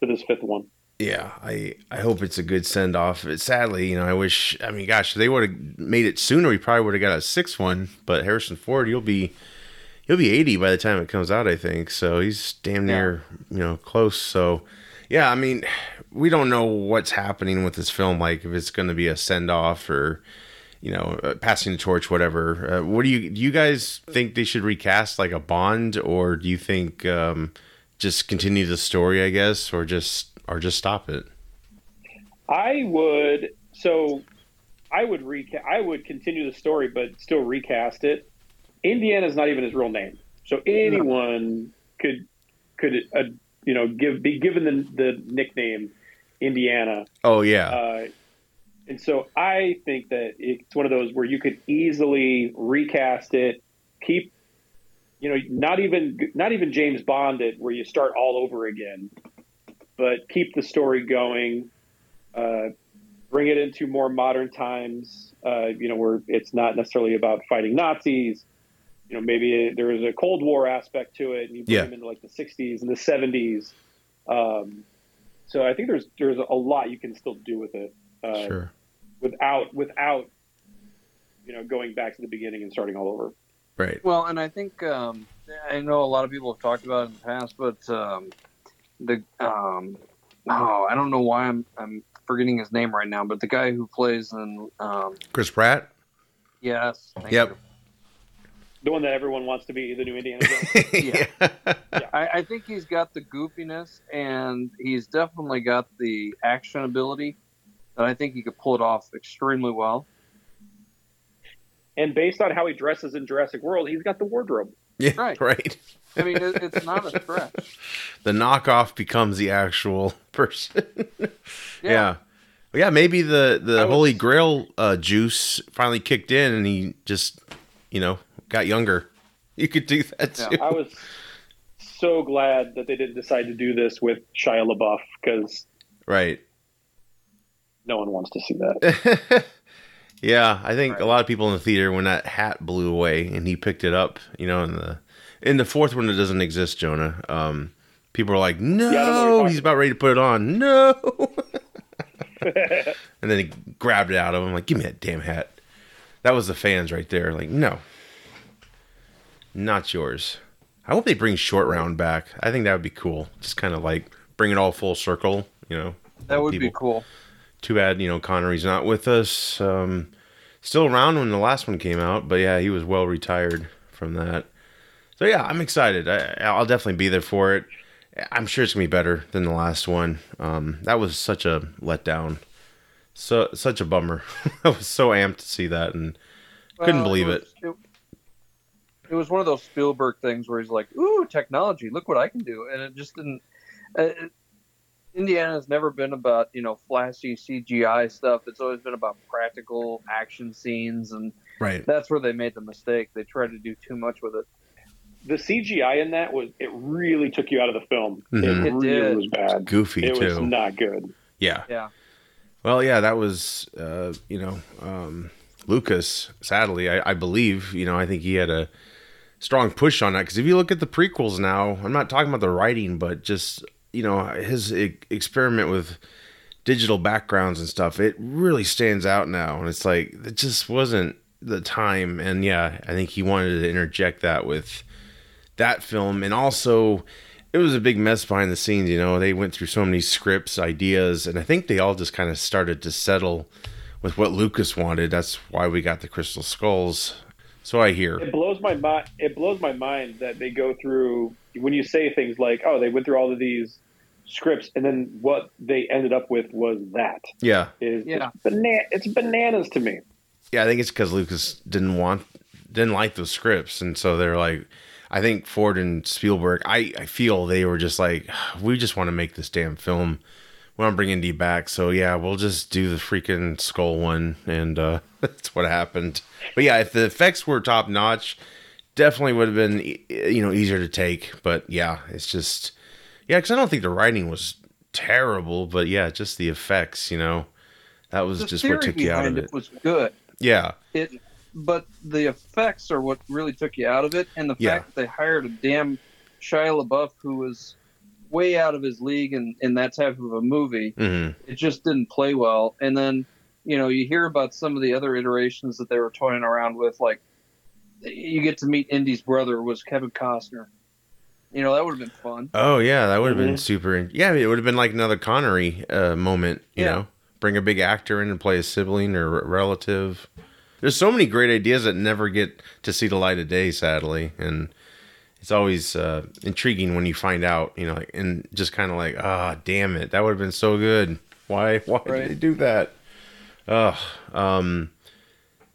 to this fifth one. Yeah, I I hope it's a good send off. Sadly, you know, I wish. I mean, gosh, if they would have made it sooner. We probably would have got a sixth one. But Harrison Ford, you'll be he'll be eighty by the time it comes out. I think so. He's damn near you know close. So yeah, I mean, we don't know what's happening with this film. Like if it's going to be a send off or you know uh, passing the torch, whatever. Uh, what do you do? You guys think they should recast like a Bond, or do you think um, just continue the story? I guess, or just or just stop it. I would so I would recast. I would continue the story, but still recast it. Indiana is not even his real name, so anyone could could uh, you know give be given the, the nickname Indiana. Oh yeah. Uh, and so I think that it's one of those where you could easily recast it, keep, you know, not even not even James Bond it, where you start all over again, but keep the story going, uh, bring it into more modern times, uh, you know, where it's not necessarily about fighting Nazis. You know, maybe there is a Cold War aspect to it, and you bring Yeah. them into like the '60s and the '70s. Um, so I think there's there's a lot you can still do with it uh, sure. without without you know going back to the beginning and starting all over. Right. Well, and I think um, I know a lot of people have talked about it in the past, but um, the um, oh, I don't know why I'm I'm forgetting his name right now, but the guy who plays in um, Chris Pratt. yes, thank Yep. you. The one that everyone wants to be the new Indiana Jones. [laughs] Yeah. I, I think he's got the goofiness, and he's definitely got the action ability that I think he could pull it off extremely well. and based on how he dresses in Jurassic World, he's got the wardrobe. yeah. Right. [laughs] Right. I mean, it, it's not a stretch. [laughs] The knockoff becomes the actual person. yeah. yeah. maybe the the was- Holy Grail uh, juice finally kicked in, and he just, you know, got younger. You could do that Yeah, too. I was so glad that they didn't decide to do this with Shia LaBeouf because right. no one wants to see that. [laughs] yeah, I think Right. a lot of people in the theater when that hat blew away and he picked it up, you know, in the in the fourth one it doesn't exist, Jonah. Um, people are like, "No, Yeah, I don't know what you're talking he's about ready to put it on." No. [laughs] and then he grabbed it out of him like, "Give me that damn hat." That was the fans right there like, "No. Not yours." I hope they bring short round back. I think that would be cool. Just kind of like bring it all full circle, you know. That would be cool. Too bad, you know, Connery's not with us. Um, still around when the last one came out, but yeah, he was well retired from that. So yeah, I'm excited. I, I'll definitely be there for it. I'm sure it's gonna be better than the last one. Um, that was such a letdown, so such a bummer. [laughs] I was so amped to see that, and Couldn't believe was- it. It was one of those Spielberg things where he's like, "Ooh, technology! Look what I can do!" And it just didn't. Uh, it- Indiana's never been about you know flashy CGI stuff. It's always been about practical action scenes, and right, that's where they made the mistake. They tried to do too much with it. the CGI in that was it really took you out of the film. Mhm. It It really did. was bad. goofy It was too. not good. yeah, Yeah, Well, yeah, that was, uh, you know, um, Lucas. Sadly, I, I believe, you know, I think he had a strong push on that because if you look at the prequels now, I'm not talking about the writing, but just you know his e- experiment with digital backgrounds and stuff. It really stands out now, and it's like it just wasn't the time. And yeah, I think he wanted to interject that with that film, and also it was a big mess behind the scenes. You know, they went through so many scripts, ideas, and I think they all just kind of started to settle with what Lucas wanted. That's why we got the Crystal Skulls. So I hear. It blows my mind. It blows my mind that they go through when you say things like, "Oh, they went through all of these scripts," and then what they ended up with was that. Yeah, Is Yeah. it's, bana- it's bananas to me. yeah. I think it's because Lucas didn't want, didn't like those scripts, and so they're like, I think Ford and Spielberg. I I feel they were just like, we just want to make this damn film. We want to bring Indy back, so yeah, we'll just do the freaking skull one, and uh, [laughs] that's what happened. But yeah, if the effects were top notch, definitely would have been you know easier to take. But yeah, it's just yeah, because I don't think the writing was terrible, but yeah, just the effects, you know, that was the just what took you out of it it. was good. Yeah, It, but the effects are what really took you out of it, and the Yeah. fact that they hired a damn Shia LaBeouf who was way out of his league in, in that type of a movie, hmm it just didn't play well. And then, you know, you hear about some of the other iterations that they were toying around with, like you get to meet Indy's brother was Kevin Costner, You know, that would have been fun. Oh yeah, that would have been Mhm. super. Yeah, it would have been like another Connery uh, moment. You Yeah. know, bring a big actor in and play a sibling or a relative. There's so many great ideas that never get to see the light of day, sadly, and it's always uh, intriguing when you find out. You know, like, and just kind of like, ah, damn it, that would have been so good. Why? [laughs] Why Right. did they do that? Ugh. Um,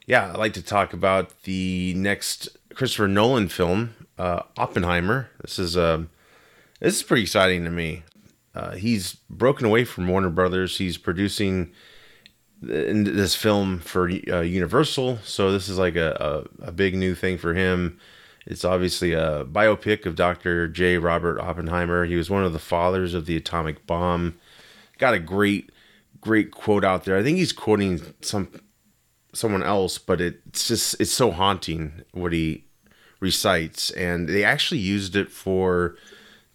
yeah, I'd like to talk about the next Christopher Nolan film, uh, Oppenheimer. This is um, this is pretty exciting to me. Uh, he's broken away from Warner Brothers. He's producing this film for uh, Universal, so this is like a, a, a big new thing for him. It's obviously a biopic of Dr. J. Robert Oppenheimer. He was one of the fathers of the atomic bomb. Got a great, great quote out there. I think he's quoting some someone else, but it's just it's so haunting what he recites, and they actually used it for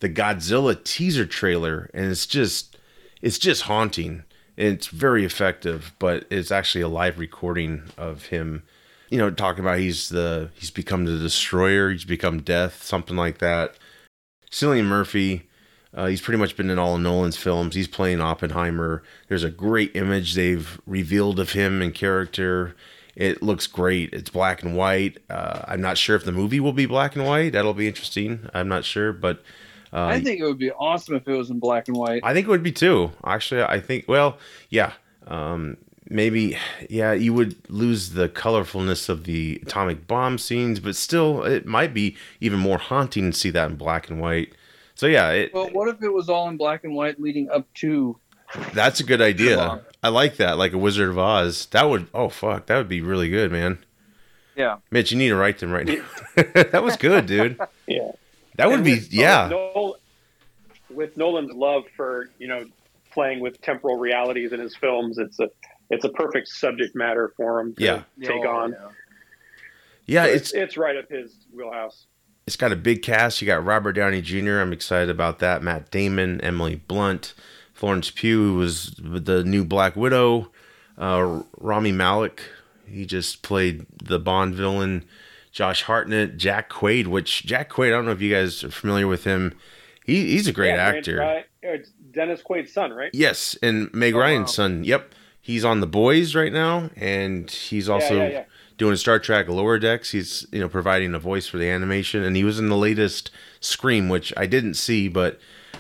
the Godzilla teaser trailer, and it's just it's just haunting. And it's very effective, but it's actually a live recording of him. You know, talking about he's the he's become the destroyer, he's become death, something like that. Cillian Murphy, uh, he's pretty much been in all of Nolan's films. He's playing Oppenheimer. There's a great image they've revealed of him in character. It looks great. It's black and white. Uh, I'm not sure if the movie will be black and white. That'll be interesting. I'm not sure, but uh, I think it would be awesome if it was in black and white. I think it would be too. Actually, I think. Well, yeah. Um, maybe. Yeah, you would lose the colorfulness of the atomic bomb scenes, but still, it might be even more haunting to see that in black and white. So yeah, it, Well, what if it was all in black and white leading up to? that's a good idea. I like that. Like a Wizard of Oz. That would. Oh fuck, that would be really good, man. Yeah, Mitch, you need to write them right now. [laughs] that was good, dude. [laughs] Yeah. That would And be. with- uh, Yeah. With, with Nolan's love for you know playing with temporal realities in his films, it's a it's a perfect subject matter for him to Yeah. take Oh, on. yeah. Yeah, So it's it's right up his wheelhouse. it's got a big cast. You got Robert Downey Jr. I'm excited about that. Matt Damon, Emily Blunt, Florence Pugh, who was the new Black Widow. Uh, Rami Malek, he just played the Bond villain. Josh Hartnett, Jack Quaid, which Jack Quaid, I don't know if you guys are familiar with him. He, he's a great Yeah, Grant- actor. uh, it's Dennis Quaid's son, right? Yes, and Meg Oh, Ryan's wow. son. Yep, he's on The Boys right now, and he's also yeah, yeah. doing Star Trek Lower Decks. He's you know providing a voice for the animation, and he was in the latest Scream, which I didn't see, but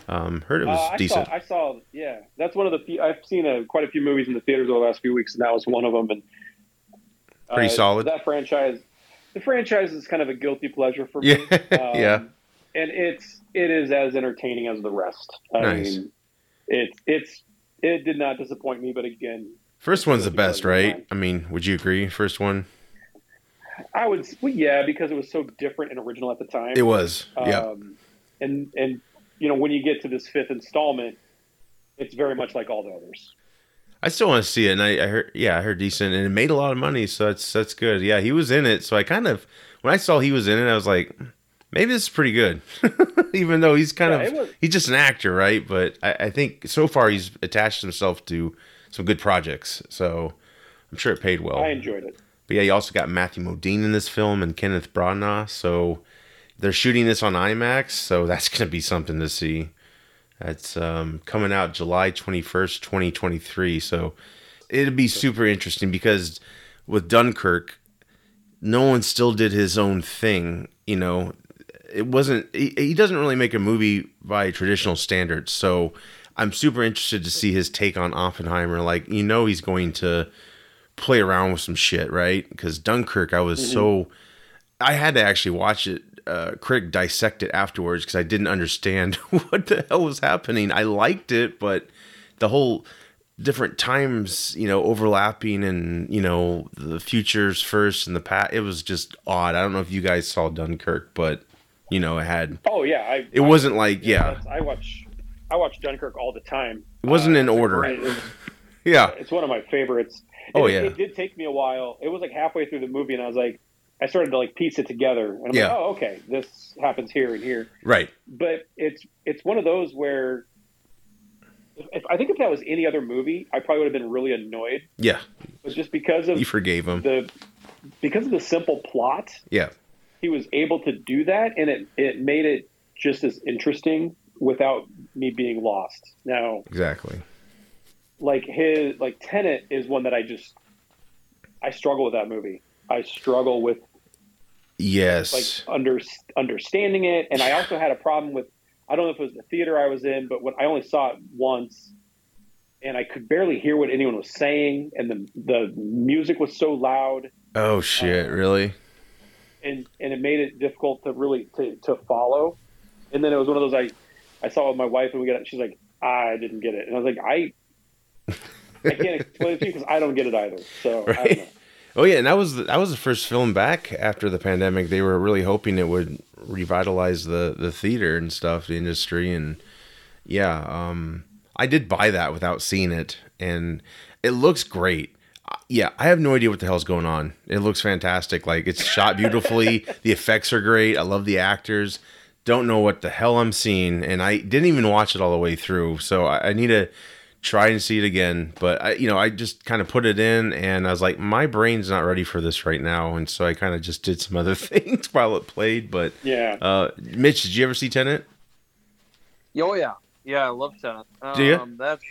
um, heard it was Uh, I decent. saw. I saw. Yeah, that's one of the few. I've seen a, quite a few movies in the theaters over the last few weeks, and that was one of them. And Pretty uh, solid. That franchise. The franchise is kind of a guilty pleasure for me. yeah, [laughs] Um, yeah, and it's it is as entertaining as the rest. I Nice. mean, it's it's it did not disappoint me, but again, First one's the best, right? I mean, would you agree? First one, I would well, yeah because it was so different and original at the time. it was. Yeah, Um, and and you know when you get to this fifth installment, it's very much like all the others. I still want to see it, and I, I heard, yeah, I heard decent, and it made a lot of money, so that's that's good. Yeah, he was in it, so I kind of when I saw he was in it, I was like, maybe this is pretty good, [laughs] [laughs] even though he's kind Yeah, of he's just an actor, right? But I, I think so far he's attached himself to some good projects, so I'm sure it paid well. I enjoyed it. But yeah, you also got Matthew Modine in this film and Kenneth Branagh. So they're shooting this on IMAX, so that's [laughs] going to be something to see. That's um, coming out July 21st, 2023. So it'll be super interesting because with Dunkirk, Nolan still did his own thing. You know, it wasn't, he, he doesn't really make a movie by traditional standards. So I'm super interested to see his take on Oppenheimer. Like, you know, he's going to play around with some shit, right? Because Dunkirk, I was so I had to actually watch it, uh, critic dissect it afterwards because I didn't understand [laughs] what the hell was happening. I liked it, but the whole different times, you know, overlapping and you know the futures first and the past, it was just odd. I don't know if you guys saw Dunkirk, but you know, it had Oh yeah, I. it I- wasn't like yeah, I watch. I watch Dunkirk all the time. it wasn't Uh, in order. It- it's- [laughs] Yeah, It's one of my favorites. Oh, It- yeah. It did take me a while. It was like halfway through the movie, and I was like, I started to like piece it together, and I'm Yeah. like, oh, okay, this happens here and here. right. But it's it's one of those where, if I think if that was any other movie, I probably would have been really annoyed. Yeah, But just because of you forgave him. the because of the simple plot, Yeah, he was able to do that, and it it made it just as interesting without me being lost. Now, exactly. Like his like Tenet is one that I just I struggle with that movie. I struggle with yes like under understanding it, and I also had a problem with I don't know if it was the theater I was in, but when I only saw it once, and I could barely hear what anyone was saying, and the the music was so loud. Oh shit! Uh, really? And and it made it difficult to really to, to follow. And then it was one of those I I saw with my wife, and we got she's like I didn't get it, and I was like I I can't [laughs] explain it to you because I don't get it either. So right? Oh yeah, and that was the, that was the first film back after the pandemic. They were really hoping it would revitalize the the theater and stuff, the industry, and yeah, um, I did buy that without seeing it, and it looks great. Yeah, I have no idea what the hell's going on. It looks fantastic. Like it's shot beautifully. [laughs] the effects are great. I love the actors. Don't know what the hell I'm seeing, and I didn't even watch it all the way through. So I, I need to try and see it again. But I, you know, I just kind of put it in, and I was like, my brain's not ready for this right now, and so I kind of just did some other [laughs] things while it played. But yeah, uh, Mitch, did you ever see Tenet? Oh yeah, yeah, I love Tenet. Um, Do you? That's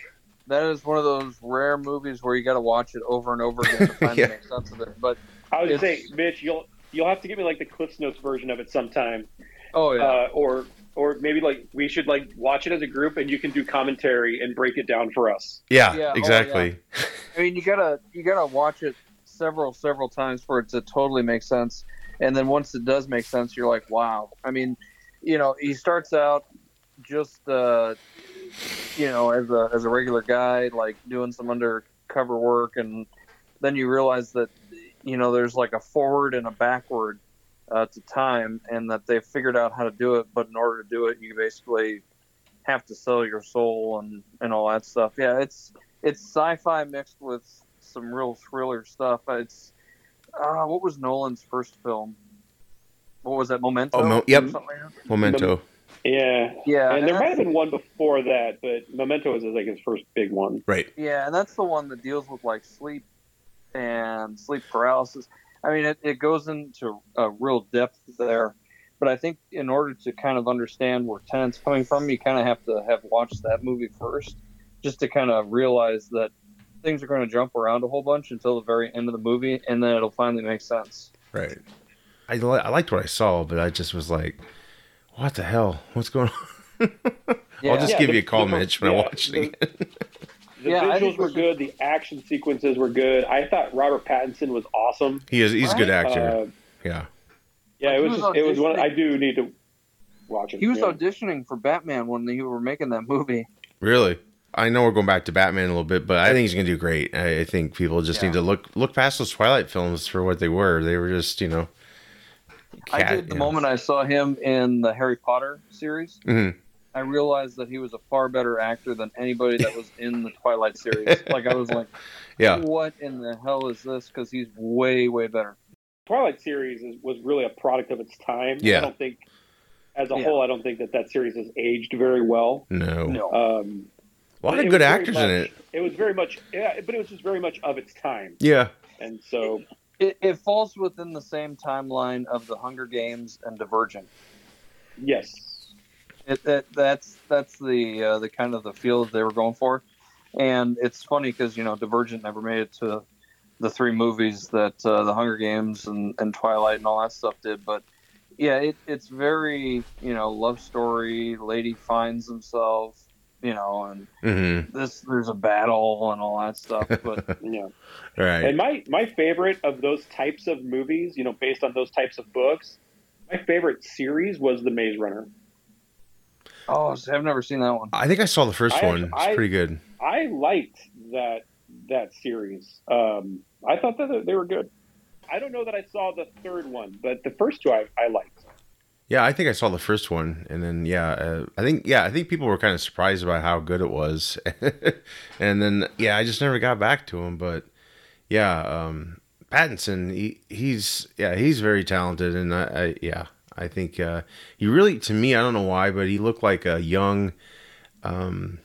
that is one of those rare movies where you got to watch it over and over again to [laughs] finally yeah. make sense of it. But I would say, Mitch, you'll you'll have to give me like the Cliff's Notes version of it sometime. Oh yeah. Uh, or or maybe like we should like watch it as a group and you can do commentary and break it down for us. Yeah, yeah exactly. Oh, yeah. I mean, you gotta you gotta watch it several several times for it to totally make sense, and then once it does make sense, you're like, wow. I mean, you know, he starts out just uh, you know as a as a regular guy, like doing some undercover work, and then you realize that you know there's like a forward and a backward uh, to time, and that they've figured out how to do it. But in order to do it, you basically have to sell your soul and and all that stuff. Yeah, it's it's sci-fi mixed with some real thriller stuff. It's uh, what was Nolan's first film? What was that? Memento. Oh, mo- yep. Like Memento. Yeah, yeah, and, and there might have been one before that, but Memento is like his first big one. Right. Yeah, and that's the one that deals with like sleep and sleep paralysis. I mean, it, it goes into a real depth there. But I think in order to kind of understand where Tenet's coming from, you kind of have to have watched that movie first, just to kind of realize that things are going to jump around a whole bunch until the very end of the movie, and then it'll finally make sense. Right. I, li- I liked what I saw, but I just was like, what the hell? What's going on? [laughs] yeah. I'll just yeah, give the, you a call, the, Mitch, when [laughs] yeah, I watch it again. The yeah, visuals were good. The action sequences were good. I thought Robert Pattinson was awesome. He is. He's a good actor. Uh, yeah. Yeah, it was. Just, it was one. I do need to watch it. He was yeah. auditioning for Batman when they were making that movie. Really? I know we're going back to Batman a little bit, but I think he's going to do great. I, I think people just yeah. need to look look past those Twilight films for what they were. They were just, you know. Cat, I did the moment I saw him in the Harry Potter series. Mm-hmm. I realized that he was a far better actor than anybody that was in the Twilight series. [laughs] like I was like, yeah, what in the hell is this? Because he's way way better. Twilight series is, was really a product of its time. Yeah. I don't think, as a yeah. whole, I don't think that that series has aged very well. No, no. Um, a lot of good actors much, in it. It was very much, yeah, but it was just very much of its time. Yeah, and so it, it falls within the same timeline of the Hunger Games and Divergent. Yes, it, that, that's that's the uh, the kind of the feel that they were going for, and it's funny because you know Divergent never made it to the three movies that uh, the Hunger Games and, and Twilight and all that stuff did, but yeah, it, it's very you know love story. Lady finds himself, you know, and mm-hmm. this there's a battle and all that stuff. But [laughs] yeah, right. And my my favorite of those types of movies, you know, based on those types of books, my favorite series was The Maze Runner. Oh, I've never seen that one. I think I saw the first I, one. It's I, pretty good. I liked that that series. Um, I thought that they were good. I don't know that I saw the third one, but the first two I, I liked. Yeah, I think I saw the first one, and then yeah, uh, I think yeah, I think people were kind of surprised about how good it was, [laughs] and then yeah, I just never got back to him. But yeah, um, Pattinson, he, he's yeah, he's very talented, and I, I yeah, I think uh, he really, to me, I don't know why, but he looked like a young um,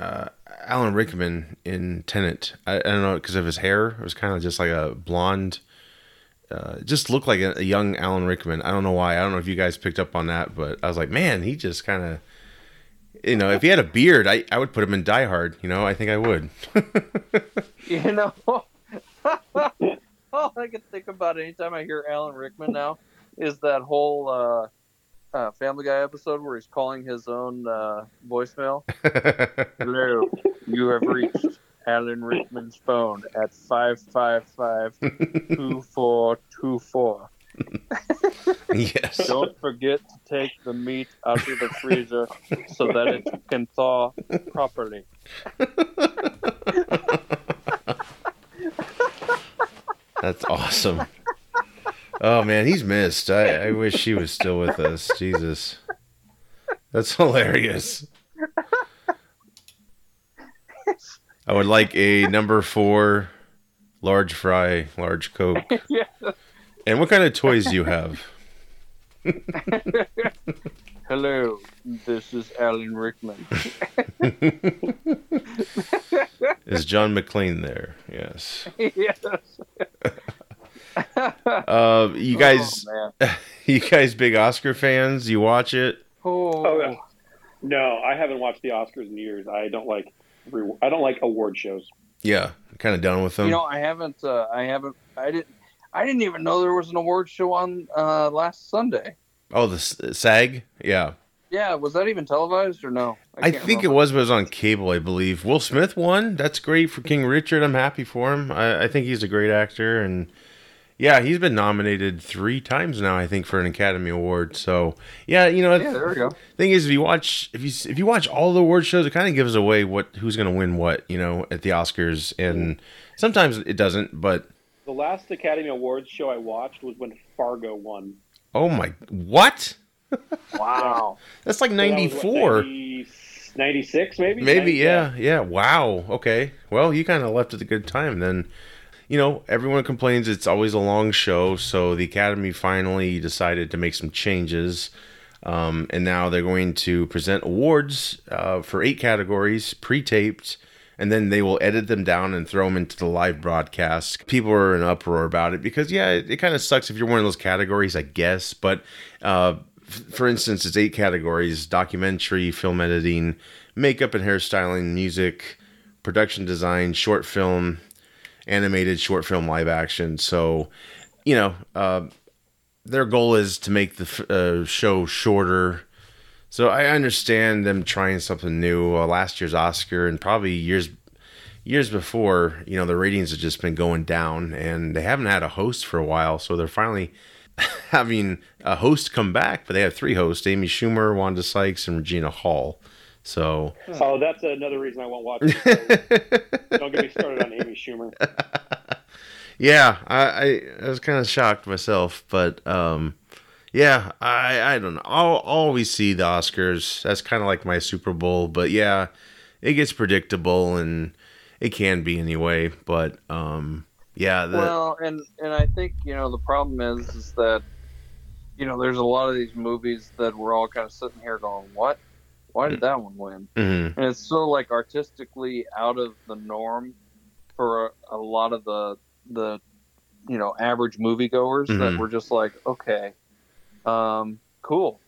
uh, Alan Rickman in Tenet. I, I don't know because of his hair; it was kind of just like a blonde uh, just looked like a, a young Alan Rickman. I don't know why. I don't know if you guys picked up on that, but I was like, man, he just kind of, you know, if he had a beard, I, I would put him in Die Hard. You know, I think I would. [laughs] You know, [laughs] all I can think about anytime I hear Alan Rickman now is that whole uh, uh, Family Guy episode where he's calling his own uh, voicemail. [laughs] Hello, you have reached Alan Rickman's phone at five five five two [laughs] four two four. yes. Don't forget to take the meat out of the freezer so that it can thaw properly. That's awesome. Oh man, he's missed. I, I wish he was still with us. Jesus. That's hilarious. I would like a number four large fry, large Coke. [laughs] yeah. And what kind of toys do you have? [laughs] Hello, this is Alan Rickman. [laughs] Is John McClane there? Yes. yes. Uh, you guys, Oh, you guys, big Oscar fans? You watch it? Oh, Oh, yeah. No, I haven't watched the Oscars in years. I don't like re- I don't like award shows. Yeah, kind of done with them. you know, I haven't. Uh, I haven't. I didn't. I didn't even know there was an award show on uh, last Sunday. oh, the S- SAG. Yeah, Yeah, was that even televised or no? I, can't think it was, but it was on cable, I believe. Will Smith won. That's great for King Richard. I'm happy for him. I, I think he's a great actor, and yeah, he's been nominated three times now. I think for an Academy Award. So yeah, you know, Yeah, there we go. thing is, if you watch if you if you watch all the award shows, it kind of gives away what who's going to win what. You know, at the Oscars, and sometimes it doesn't. But The last Academy Awards show I watched was when Fargo won. oh my, what? [laughs] Wow. That's like So that was, ninety what, four. 90 96 maybe? Maybe, 90 yeah, yeah. Wow. Okay. Well, you kind of left at a good time then. You know, everyone complains it's always a long show, so the Academy finally decided to make some changes. Um, and now they're going to present awards uh, for eight categories, pre taped, and then they will edit them down and throw them into the live broadcast. People are in uproar about it because, yeah, it, it kind of sucks if you're one of those categories, I guess. But uh, f- for instance, it's eight categories documentary, film editing, makeup and hairstyling, music, production design, short film, animated, short film, live action. So, you know, uh, their goal is to make the uh, show shorter. So I understand them trying something new. Uh, last year's Oscar and probably years years before, you know, the ratings have just been going down, and they haven't had a host for a while. So they're finally [laughs] having a host come back, but they have three hosts: Amy Schumer, Wanda Sykes, and Regina Hall. So Oh, that's another reason I won't watch it. Don't get me started on Amy Schumer. [laughs] yeah, I, I, I was kind of shocked myself, but um, yeah, I I don't know. I'll, I'll always see the Oscars. That's kind of like my Super Bowl, but yeah, it gets predictable and it can be anyway. But um, yeah, the, Well, and and I think you know the problem is is that you know there's a lot of these movies that we're all kind of sitting here going, what? Why did that one win? mhm, And it's so like artistically out of the norm for a, a lot of the the you know average moviegoers Mhm. that were just like, okay, um, cool.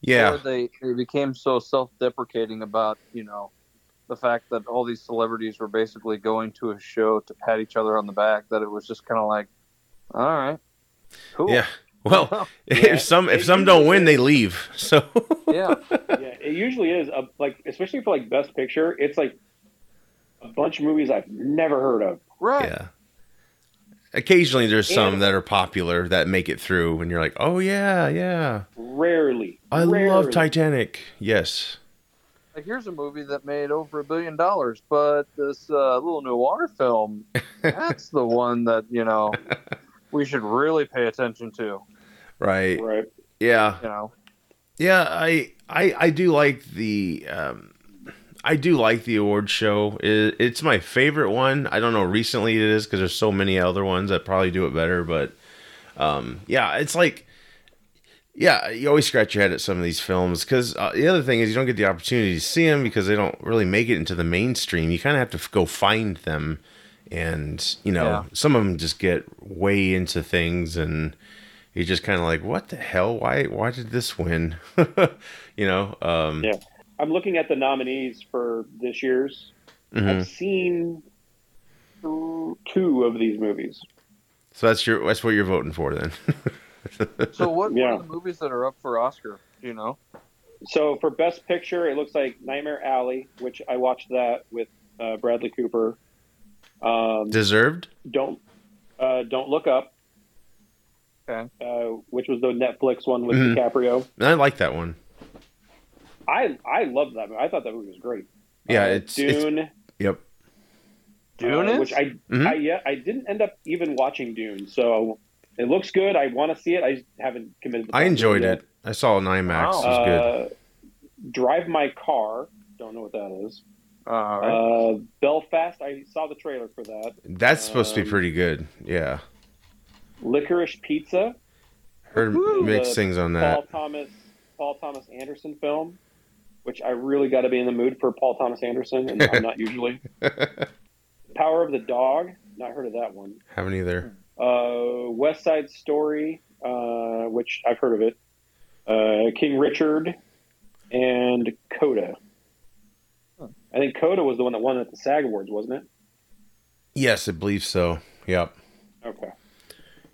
yeah, Or they they became so self-deprecating about you know the fact that all these celebrities were basically going to a show to pat each other on the back that it was just kind of like, all right, cool, yeah. [laughs] Well, [laughs] Yeah, if some if it some don't win, is. they leave. [laughs] So yeah, Yeah, it usually is a, like, especially for like Best Picture. It's like a bunch of movies I've never heard of. right. yeah. Occasionally, there's some that are popular that make it through, and you're like, "Oh yeah, yeah, Rarely. I rarely. love Titanic." Yes, Like here's a movie that made over a billion dollars, but this uh, little noir film, that's the one that you know we should really pay attention to. Right. Right. Yeah, You know, yeah. I I I do like the um, I do like the award show. It, it's my favorite one. I don't know. Recently, it is because there's so many other ones that probably do it better. But um, yeah, it's like. Yeah, you always scratch your head at some of these films because uh, the other thing is you don't get the opportunity to see them because they don't really make it into the mainstream. You kind of have to f- go find them, and you know Yeah. some of them just get way into things and you're just kind of like what the hell why why did this win [laughs] you know um Yeah. I'm looking at the nominees for this year's. mhm. I've seen two of these movies. so that's your that's what you're voting for then [laughs] So what, Yeah. what are the movies that are up for Oscar? Do you know? So for Best Picture, it looks like Nightmare Alley, which I watched that with uh, Bradley Cooper. Um, deserved don't uh, don't look up. Okay. Uh, which was the Netflix one with Mhm. DiCaprio. i like that one I I loved that movie. I thought that movie was great. yeah Uh, it's, it's Dune. yep Dune uh, is? which I, Mhm. I yeah I didn't end up even watching Dune, so it looks good. I want to see it. I haven't committed. the i time to enjoyed yet. it i saw an imax Wow. it was good Uh, Drive My Car. Don't know what that is. All right. Uh, Belfast. I saw the trailer for that. that's supposed to be um, pretty good yeah Licorice Pizza. heard Woo! mixed things on that. Paul that Thomas. Paul Thomas Anderson film, which I really got to be in the mood for Paul Thomas Anderson, and I'm not usually. [laughs] Power of the Dog. Not heard of that one. haven't either Uh, West Side Story, uh, which I've heard of it. Uh, King Richard, and Coda. Huh. I think Coda was the one that won at the SAG Awards, wasn't it? yes i believe so yep Okay.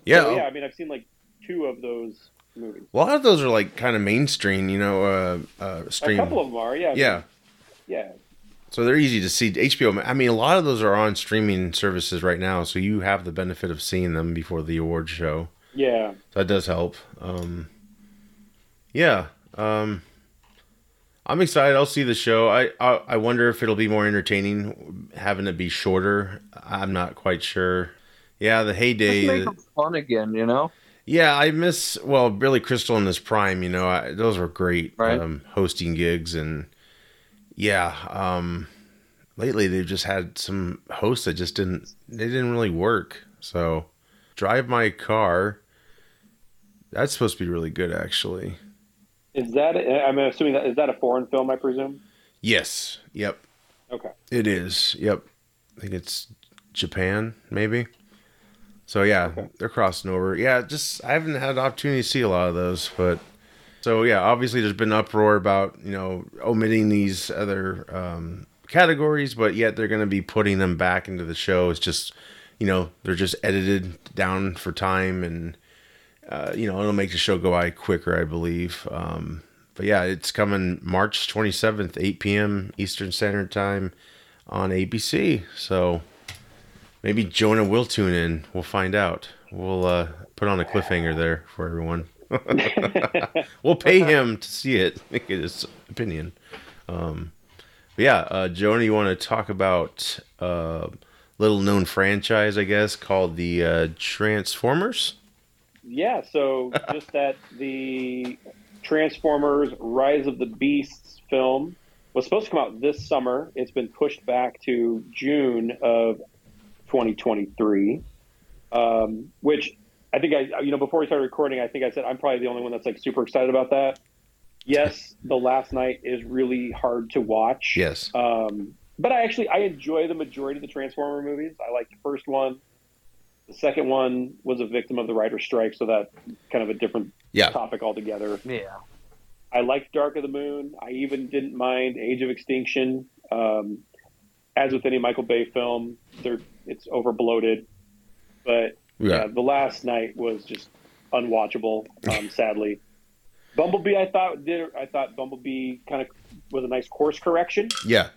Yeah, So, yeah. I mean, I've seen like two of those movies. a lot of those are like kind of mainstream you know uh uh A stream couple of them are, yeah. yeah Yeah. So they're easy to see. HBO, I mean, a lot of those are on streaming services right now, so you have the benefit of seeing them before the award show. Yeah. So that does help. Um, yeah, um, I'm excited. I'll see the show. I, I I wonder if it'll be more entertaining having it be shorter. I'm not quite sure. Yeah, the Just heyday. make them fun again, you know? Yeah, I miss well Billy Crystal in his prime. You know, I, those were great Right. um, hosting gigs, and yeah, um, lately they've just had some hosts that just didn't they didn't really work. So, drive my car. That's supposed to be really good, actually. Is that? I'm assuming that is that a foreign film? I presume. Yes. Yep. Okay. It is. Yep. I think it's Japan, maybe. So yeah, Okay. they're crossing over. Yeah, just I haven't had the opportunity to see a lot of those, but so yeah, obviously there's been uproar about you know omitting these other um, categories, but yet they're going to be putting them back into the show. It's just you know they're just edited down for time, and uh, you know it'll make the show go by quicker, I believe. Um, but yeah, it's coming March 27th, 8 p.m. Eastern Standard Time on ABC. So maybe Jonah will tune in. We'll find out. We'll uh, put on a cliffhanger there for everyone. [laughs] we'll pay him to see it, make his opinion. Um, but yeah, uh, Jonah, you want to talk about a little known franchise, I guess, called the uh, Transformers? Yeah, so [laughs] just that the Transformers Rise of the Beasts film was supposed to come out this summer. It's been pushed back to June of 2023, um, which I think I, you know, before we started recording, I think I said I'm probably the only one that's like super excited about that. Yes, The Last Knight is really hard to watch. Yes. Um, but I actually I enjoy the majority of the Transformer movies. I like the first one. The second one was a victim of the writer's strike, so that kind of a different Yeah. topic altogether. Yeah. I liked Dark of the Moon. I even didn't mind Age of Extinction. Um, as with any Michael Bay film, they're, it's over bloated. But yeah. Yeah. the Last Knight was just unwatchable. Um, [laughs] sadly, Bumblebee. I thought did. I thought Bumblebee kind of was a nice course correction. Yeah.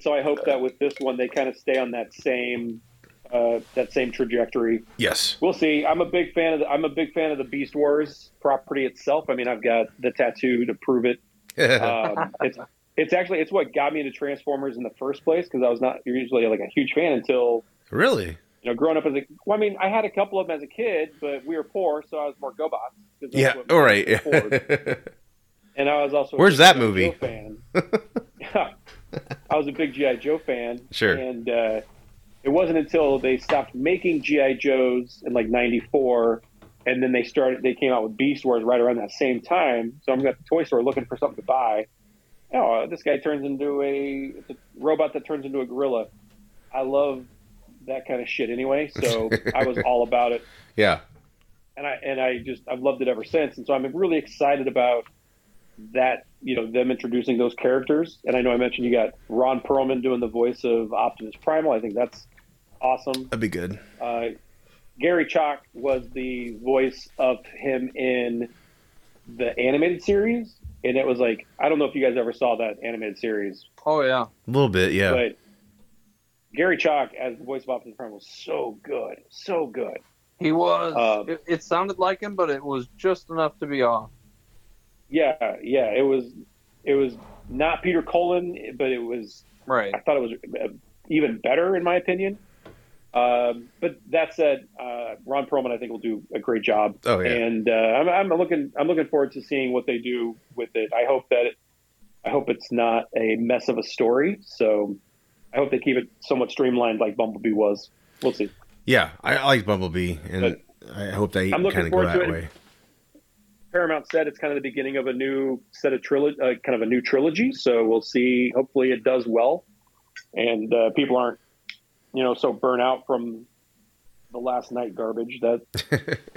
So I hope that with this one they kind of stay on that same uh, that same trajectory. Yes. We'll see. I'm a big fan of the, I'm a big fan of the Beast Wars property itself. I mean, I've got the tattoo to prove it. [laughs] Um, it's it's actually it's what got me into Transformers in the first place because I was not usually like a huge fan until really? you know growing up as a. Well, I mean, I had a couple of them as a kid, but we were poor, so I was more GoBots Yeah. what All right. [laughs] And I was also Where's big that G.I. movie? Joe fan. I was a big GI Joe fan. [laughs] Sure. And uh, it wasn't until they stopped making GI Joes in like '94, and then they started. They came out with Beast Wars right around that same time. So I'm at the toy store looking for something to buy. Oh, this guy turns into a, it's a robot that turns into a gorilla. I love that kind of shit anyway, so [laughs] I was all about it. Yeah. And I and I just I've loved it ever since. And so I'm really excited about that, you know, them introducing those characters. And I know I mentioned you got Ron Perlman doing the voice of Optimus Primal. I think that's awesome. That'd be good. Uh, Gary Chalk was the voice of him in the animated series, and it was like I don't know if you guys ever saw that animated series, Oh yeah. A little bit, yeah. but Gary Chalk as the voice of Optimus Prime was so good, so good. He was. Um, it, it sounded like him, but it was just enough to be off. Yeah, yeah, it was it was not Peter Cullen, but it was Right. I thought it was uh, even better in my opinion. Um, but that said, uh, Ron Perlman I think will do a great job. Oh, yeah. And uh, I'm, I'm looking I'm looking forward to seeing what they do with it. I hope that it, I hope it's not a mess of a story. So I hope they keep it somewhat streamlined like Bumblebee was. We'll see. yeah, I, I like Bumblebee, and I hope they kind of go that way. Paramount said it's kind of the beginning of a new set of trilogy, uh, kind of a new trilogy. So we'll see. Hopefully, it does well, and uh, people aren't, you know, so burnt out from the Last Knight garbage that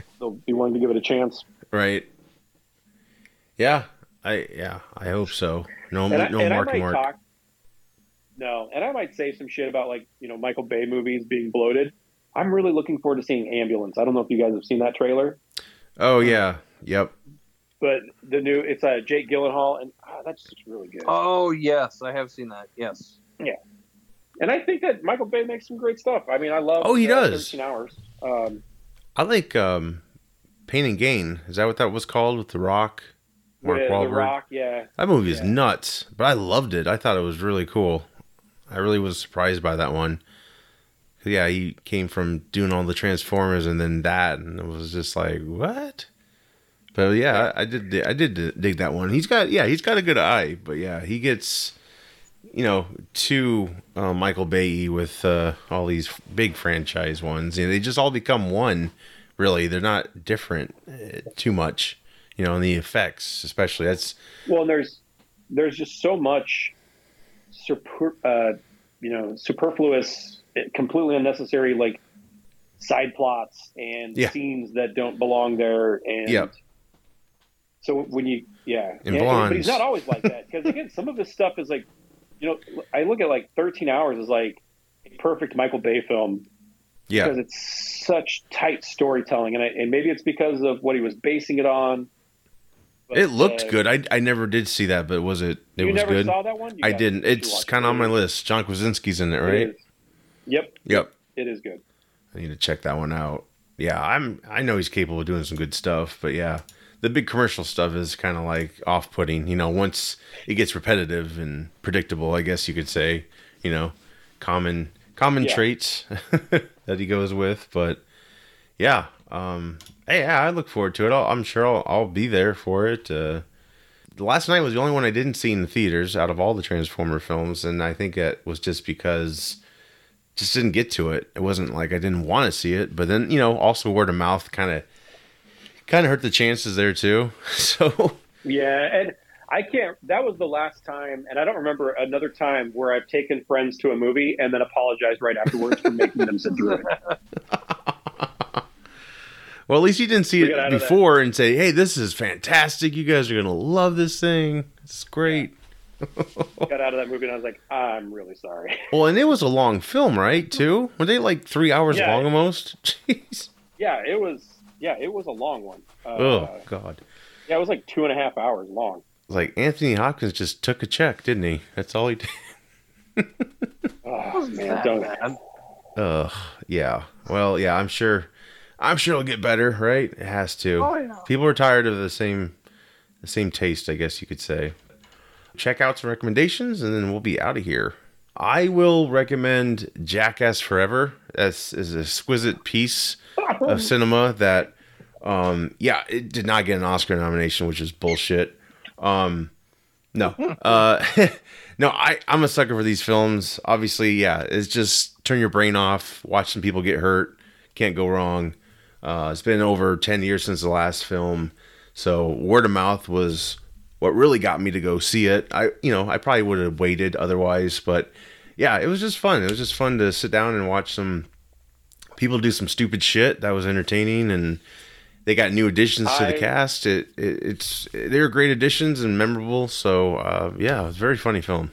[laughs] they'll be willing to give it a chance. right. Yeah, I yeah, I hope so. No, And I, no and I Mark might Mark. talk. No, and I might say some shit about like you know Michael Bay movies being bloated. I'm really looking forward to seeing Ambulance. I don't know if you guys have seen that trailer, Oh yeah, yep. but the new it's uh, Jake Gyllenhaal, and ah, that's just really good. Oh yes, I have seen that. Yes. And I think that Michael Bay makes some great stuff. I mean, I love. Oh, he uh, does. 13 hours. Um, I like um, Pain and Gain. Is that what that was called with The Rock? Mark the, the Wahlberg. Rock, yeah. That movie is Yeah. nuts, but I loved it. I thought it was really cool. I really was surprised by that one. Yeah, he came from doing all the Transformers and then that, and it was just like what? But yeah, I, I did. I did dig that one. He's got yeah, he's got a good eye, but yeah, he gets you know too uh, Michael Bay with uh, all these big franchise ones. You know, they just all become one. Really, they're not different uh, too much. You know, and the effects, especially that's Well, and there's there's just so much, super, uh, you know, superfluous, completely unnecessary like side plots and Yeah. scenes that don't belong there. And Yep. so when you, yeah, And Yeah, but he's not always like that because again, some of his stuff is like, you know, I look at like 13 Hours as like a perfect Michael Bay film yeah. because it's such tight storytelling, and I, and maybe it's because of what he was basing it on. But, It looked uh, good. I I never did see that, but was it? It you was never good. saw that one? You I didn't. It's kind it. of on my list. John Krasinski's in it, It right? is. Yep, Yep. it is good. I need to check that one out. Yeah, I'm. I know he's capable of doing some good stuff, but yeah, the big commercial stuff is kind of like off-putting. You know, once it gets repetitive and predictable, I guess you could say. You know, common common Yeah. traits [laughs] that he goes with, but yeah. Um, hey, yeah, I look forward to it. I'll, I'm sure I'll, I'll be there for it. Uh, the Last Knight was the only one I didn't see in the theaters out of all the Transformer films, and I think it was just because just didn't get to it. It wasn't like I didn't want to see it, but then you know, also word of mouth kind of kind of hurt the chances there too. [laughs] So Yeah, and I can't. That was the last time, and I don't remember another time where I've taken friends to a movie and then apologized right afterwards for making them sit through it. [laughs] well, at least you didn't see We it before and say, "Hey, this is fantastic. You guys are gonna love this thing. It's great." [laughs] Got out of that movie and I was like, I'm really sorry. Well, and it was a long film, right? Too were they like three hours Yeah. long almost? Jeez. Yeah, it was. Yeah, it was a long one. Uh, oh God. Yeah, it was like two and a half hours long. Like Anthony Hopkins just took a check, didn't he? That's all he did. [laughs] Oh, man, that don't. bad. Ugh. Yeah. Well, yeah. I'm sure. I'm sure it'll get better, right? It has to. Oh yeah. People are tired of the same, the same taste, I guess you could say. Check out some recommendations, and then we'll be out of here. I will recommend Jackass Forever. That's is an exquisite piece of cinema that, um, yeah, it did not get an Oscar nomination, which is bullshit. Um, no, [laughs] uh, [laughs] no, I I'm a sucker for these films. Obviously, yeah, it's just turn your brain off, watch some people get hurt. Can't go wrong. Uh, it's been over 10 years since the last film. So word of mouth was what really got me to go see it. I, you know, I probably would have waited otherwise, but yeah, it was just fun. It was just fun to sit down and watch some people do some stupid shit that was entertaining, and they got new additions to the cast. It, it it's they were great additions and memorable. So uh, yeah, it was a very funny film.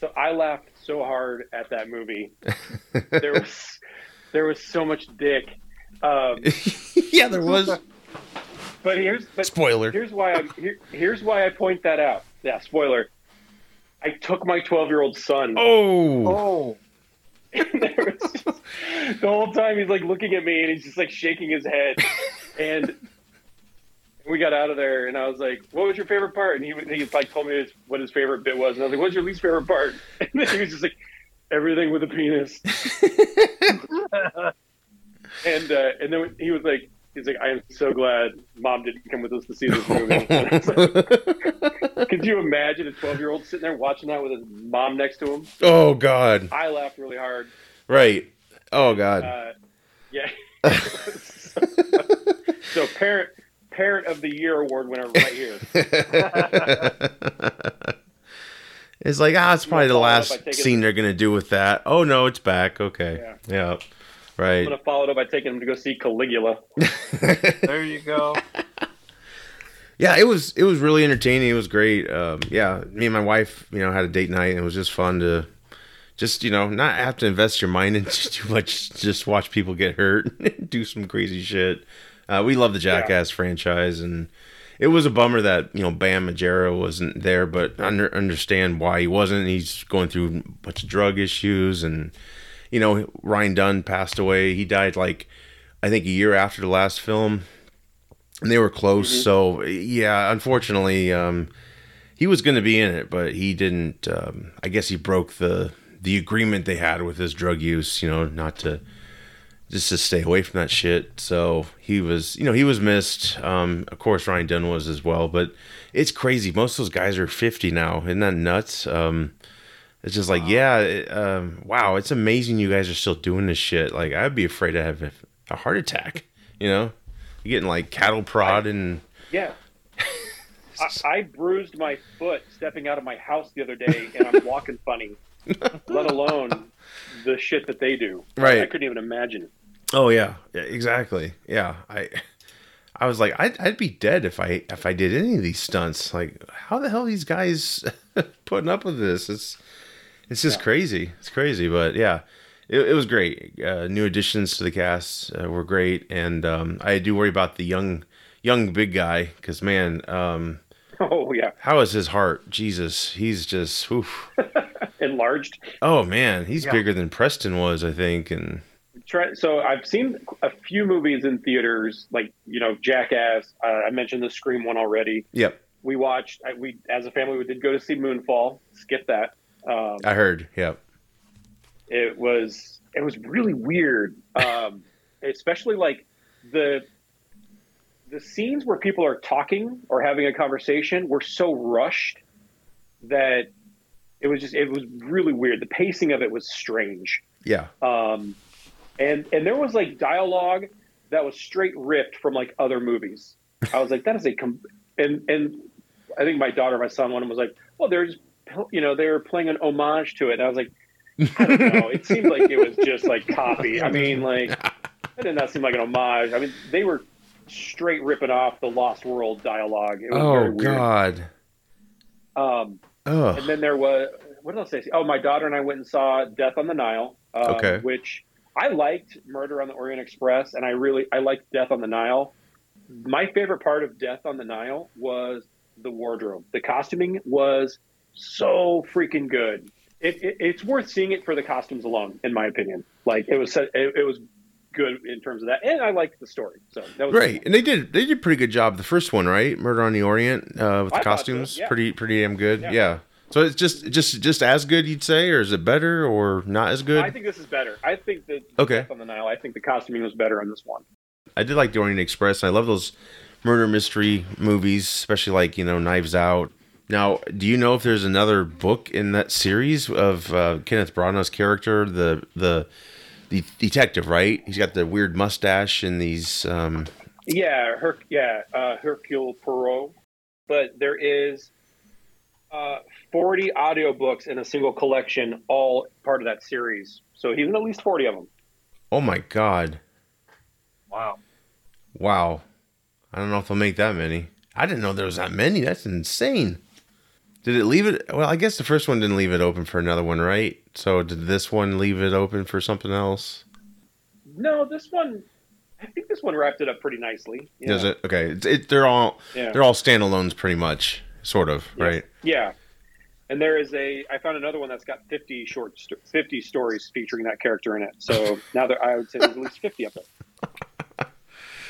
So I laughed so hard at that movie. [laughs] There was there was so much dick. Um, [laughs] yeah, there was but here's but spoiler. here's why I here, here's why I point that out. Yeah, spoiler. I took my 12 year old son. Oh, Oh, And there was [laughs] just, the whole time he's like looking at me and he's just like shaking his head. And we got out of there and I was like, "What was your favorite part?" And he he like told me his, what his favorite bit was, and I was like, "What's your least favorite part?" [laughs] And then he was just like, "Everything with a penis." [laughs] and uh, and then he was like, "He's like, I am so glad mom didn't come with us to see this movie." Like, [laughs] [laughs] Could you imagine a 12 year old sitting there watching that with his mom next to him? oh God, I laughed really hard. right. Oh God. Uh, yeah. [laughs] so parent parent of the year award winner right here. it's like ah, it's probably the follow it up last scene they're gonna do with that. Oh no, it's back. Okay, Yeah. yeah, I'm gonna follow it up by taking him to go see Caligula. [laughs] there you go. yeah, it was it was really entertaining. It was great. Um, yeah, me and my wife, you know, had a date night, and it was just fun to just you know not have to invest your mind [laughs] into too much. Just watch people get hurt, [laughs] do some crazy shit. Uh, we love the Jackass franchise, and it was a bummer that you know Bam Margera wasn't there, but I under, understand why he wasn't. He's going through a bunch of drug issues, and you know Ryan Dunn passed away. He died like I think a year after the last film, and they were close. So yeah, unfortunately, um, he was going to be in it, but he didn't. Um, I guess he broke the the agreement they had with his drug use. You know, not to just to stay away from that shit. So he was, you know, he was missed. Um, of course, Ryan Dunn was as well. But it's crazy. Most of those guys are fifty now. Isn't that nuts? Um, it's just like, yeah, it, um, wow, it's amazing you guys are still doing this shit. Like, I'd be afraid to have a, heart attack. You know, You're getting like cattle prod and Yeah. [laughs] I, I bruised my foot stepping out of my house the other day, and I'm walking funny. [laughs] let alone the shit that they do. Right. I couldn't even imagine. Oh yeah, yeah, exactly. Yeah, I, I was like, I'd, I'd be dead if I if I did any of these stunts. Like, how the hell are these guys [laughs] putting up with this? It's it's just crazy. It's crazy, but yeah, it, it was great. Uh, new additions to the cast uh, were great, and um, I do worry about the young young big guy because man, um, [laughs] Oh yeah, how is his heart? Jesus, he's just [laughs] enlarged. Oh man, he's Yeah. bigger than Preston was, I think, and Try, so I've seen a few movies in theaters, like you know Jackass. Uh, I mentioned the Scream one already. yep, We watched. I, we as a family we did go to see Moonfall. Skip that. Um, I heard. Yep. it was it was really weird um, [laughs] especially like the the scenes where people are talking or having a conversation were so rushed that it was just it was really weird the pacing of it was strange Yeah. um, and and there was like dialogue that was straight ripped from like other movies i was like that is a com-. and and i think my daughter my son one of them was like well they're just you know they were playing an homage to it and i was like I don't know. It seemed like it was just like copy. I mean, like it did not seem like an homage. I mean, they were straight ripping off the Lost World dialogue. It was Oh weird. God. Um, Oh. and then there was what else? Did I see? Oh, my daughter and I went and saw Death on the Nile. Um, Okay. Which I liked Murder on the Orient Express, and I really I liked Death on the Nile. My favorite part of Death on the Nile was the wardrobe. The costuming was so freaking good. It, it, it's worth seeing it for the costumes alone, in my opinion. Like it was, it, it was good in terms of that, and I liked the story. So that was Right, and they did they did a pretty good job. The first one, right? Murder on the Orient uh, with the I so, costumes, yeah. pretty pretty damn good. Yeah. Yeah. So it's just just just as good, you'd say, or is it better or not as good? I think this is better. I think that Okay. Death on the Nile. I think the costuming was better on this one. I did like the Orient Express. I love those murder mystery movies, especially like you know Knives Out. Now, do you know if there's another book in that series of uh, Kenneth Branagh's character, the the the detective? Right, he's got the weird mustache and these. Um, Yeah, Her- yeah, uh, Hercule Poirot. But there is uh, 40 audiobooks in a single collection, all part of that series. So he's in at least 40 of them. Oh my god. Wow. Wow. I don't know if they'll make that many. I didn't know there was that many. That's insane. Did it leave it? Well, I guess the first one didn't leave it open for another one, right? So did this one leave it open for something else? No, this one. I think this one wrapped it up pretty nicely. Yeah. Does it? Okay. It's, it, they're all Yeah. they're all standalones, pretty much, sort of, Yeah. right? Yeah. And there is a. I found another one that's got 50 short, 50 stories featuring that character in it. So [laughs] now there, I would say there's at least 50 of them. [laughs]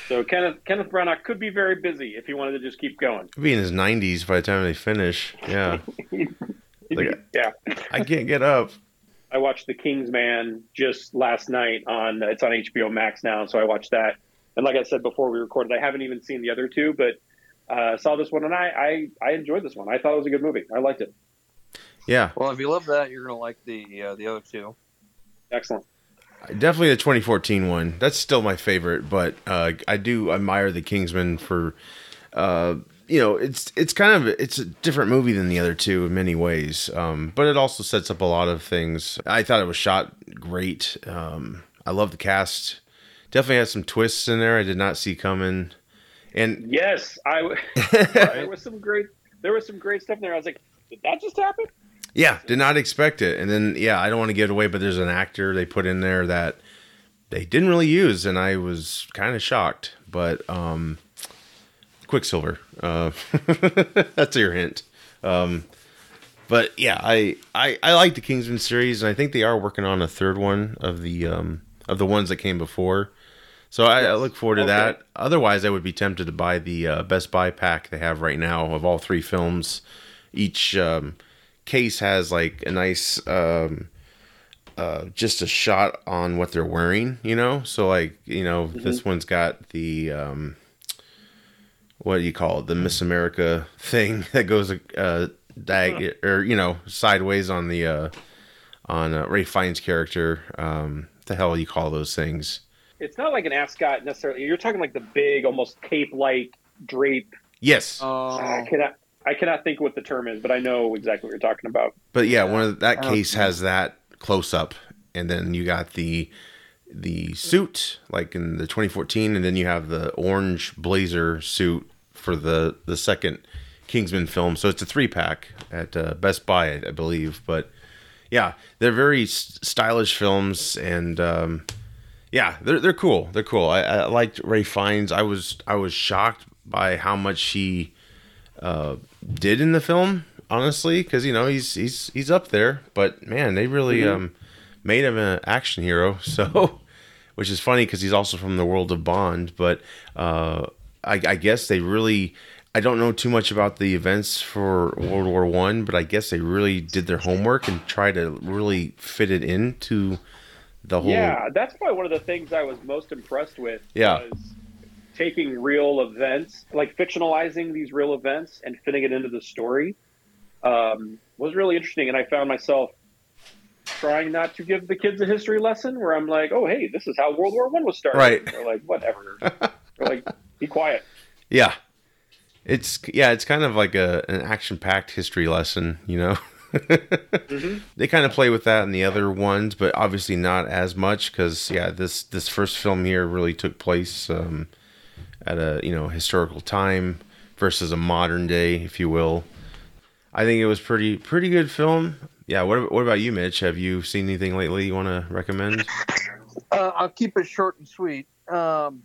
So Kenneth Kenneth Branagh could be very busy if he wanted to just keep going. He'll be in his 90s by the time they finish. Yeah. [laughs] Like- yeah. I can't get up. I watched The King's Man just last night on it's on HBO Max now, so I watched that. And like I said before we recorded, I haven't even seen the other two, but uh, saw this one and I, I I enjoyed this one. I thought it was a good movie. I liked it. Yeah. Well, if you love that, you're gonna like the uh, the other two. Excellent. Definitely the 2014 one. That's still my favorite, but uh, I do admire the Kingsman for, uh, you know, it's it's kind of it's a different movie than the other two in many ways, um, but it also sets up a lot of things. I thought it was shot great. Um, I love the cast. Definitely had some twists in there I did not see coming, and Yes, I. [laughs] [laughs] there was some great there was some great stuff in there. I was like, did that just happen? Yeah, did not expect it. And then yeah, I don't want to give it away, but there's an actor they put in there that they didn't really use, and I was kind of shocked. But um, Quicksilver, uh, [laughs] that's your hint. Um, but yeah, I, I I like the Kingsman series, and I think they are working on a third one of the um, of the ones that came before. So I, I look forward to Okay. that. Otherwise, I would be tempted to buy the uh, Best Buy pack they have right now of all three films. Each um, case has like a nice um uh just a shot on what they're wearing you know? So like you know this one's got the um what do you call it? The miss america thing [laughs] that goes uh dag or you know sideways on the uh on uh, Ralph Fiennes character. Um the hell you call those things. It's not like an ascot necessarily. You're talking like the big, almost cape like drape. yes. Oh, I cannot I cannot think what the term is, but I know exactly what you're talking about. But yeah, one of that case know. has that close up, and then you got the the suit like in the 2014, and then you have the orange blazer suit for the the second Kingsman film. So it's a three pack at uh, Best Buy, I, I believe. But yeah, they're very s- stylish films, and um, yeah, they're they're cool. They're cool. I, I liked Ralph Fiennes. I was I was shocked by how much she uh, did in the film, honestly, because you know he's he's he's up there. But man, they really um, made him an action hero. [laughs] So, which is funny because he's also from the world of Bond. But uh, I, I guess they really. I don't know too much about the events for World War One, but I guess they really did their homework and tried to really fit it into the whole. Yeah, that's probably one of the things I was most impressed with. Yeah. Was taking real events, like fictionalizing these real events and fitting it into the story, um, was really interesting. And I found myself trying not to give the kids a history lesson where I'm like, "Oh, hey, this is how World War One was started." Right. They're like, "Whatever." [laughs] They're like, "Be quiet." Yeah. It's yeah, it's kind of like a an action packed history lesson, you know. [laughs] They kind of play with that in the other ones, but obviously not as much because yeah, this this first film here really took place um, at a you know historical time versus a modern day, if you will. I think it was pretty pretty good film. Yeah. What what about you, Mitch? Have you seen anything lately you want to recommend? Uh, I'll keep it short and sweet. Um,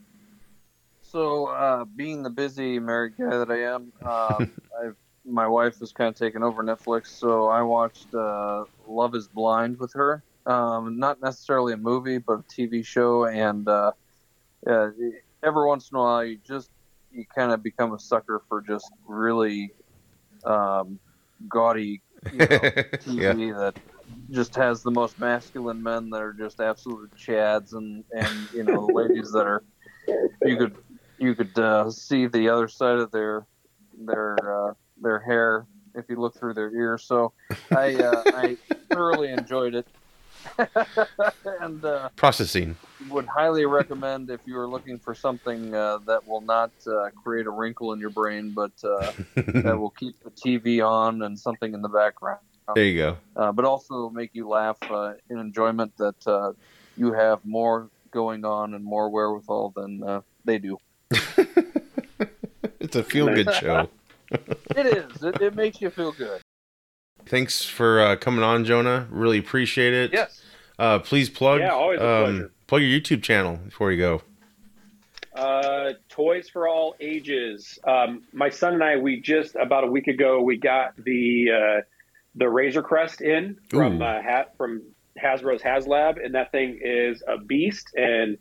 so, uh, being the busy married guy that I am, [laughs] I've my wife has kind of taken over Netflix, so I watched uh, Love Is Blind with her. Um, not necessarily a movie, but a TV show, and uh, uh, every once in a while, you just you kind of become a sucker for just really um, gaudy you know, [laughs] TV that just has the most masculine men that are just absolute chads and and you know ladies that are you could you could uh, see the other side of their their uh, their hair if you look through their ears. So I uh, I thoroughly enjoyed it. [laughs] and uh, Processing. would highly recommend if you are looking for something uh, that will not uh, create a wrinkle in your brain, but uh, [laughs] that will keep the TV on and something in the background there you go. uh, but also make you laugh uh, in enjoyment that uh, you have more going on and more wherewithal than uh, they do. [laughs] it's a feel good show. it is. It, it, makes you feel good. Thanks for uh, coming on, Jonah. Really appreciate it. Yes. Uh, please plug. Yeah, always a um, pleasure. Plug your YouTube channel before you go. Uh, Toys for All Ages. Um, my son and I, we just about a week ago, we got the uh, the Razor Crest in from uh, hat from Hasbro's HasLab, and that thing is a beast. And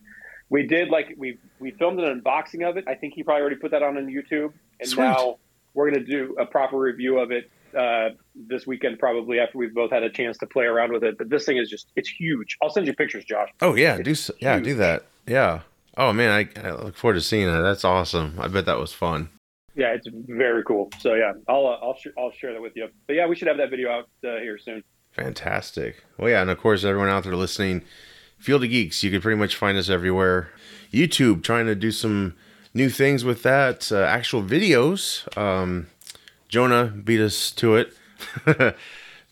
we did like we we filmed an unboxing of it. I think he probably already put that on on YouTube, and Sweet. now we're gonna do a proper review of it uh, this weekend, probably after we've both had a chance to play around with it. But this thing is just it's huge. I'll send you pictures, Josh. Oh yeah, it's do yeah, do that. Yeah. Oh man, I, I, look forward to seeing that. That's awesome. I bet that was fun. Yeah, it's very cool. So yeah, I'll uh, I'll sh- I'll share that with you. But yeah, we should have that video out uh, here soon. Fantastic. Well, yeah, and of course, everyone out there listening, Field of Geeks, you can pretty much find us everywhere. YouTube, trying to do some new things with that. Uh, actual videos. Um, Jonah beat us to it. [laughs] but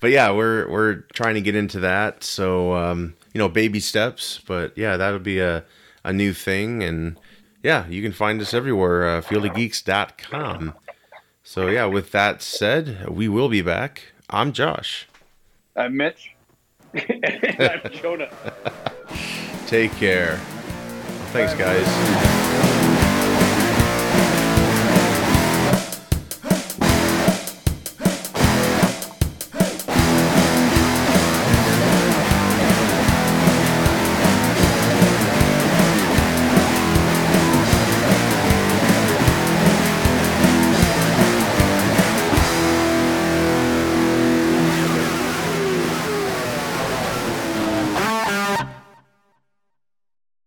yeah, we're we're trying to get into that. So um, you know, baby steps. But yeah, that'll be a a new thing. And yeah, you can find us everywhere, uh, fieldofgeeks.com. So yeah, with that said, we will be back. I'm Josh. I'm Mitch. [laughs] I'm Jonah. [laughs] Take care. Thanks, guys.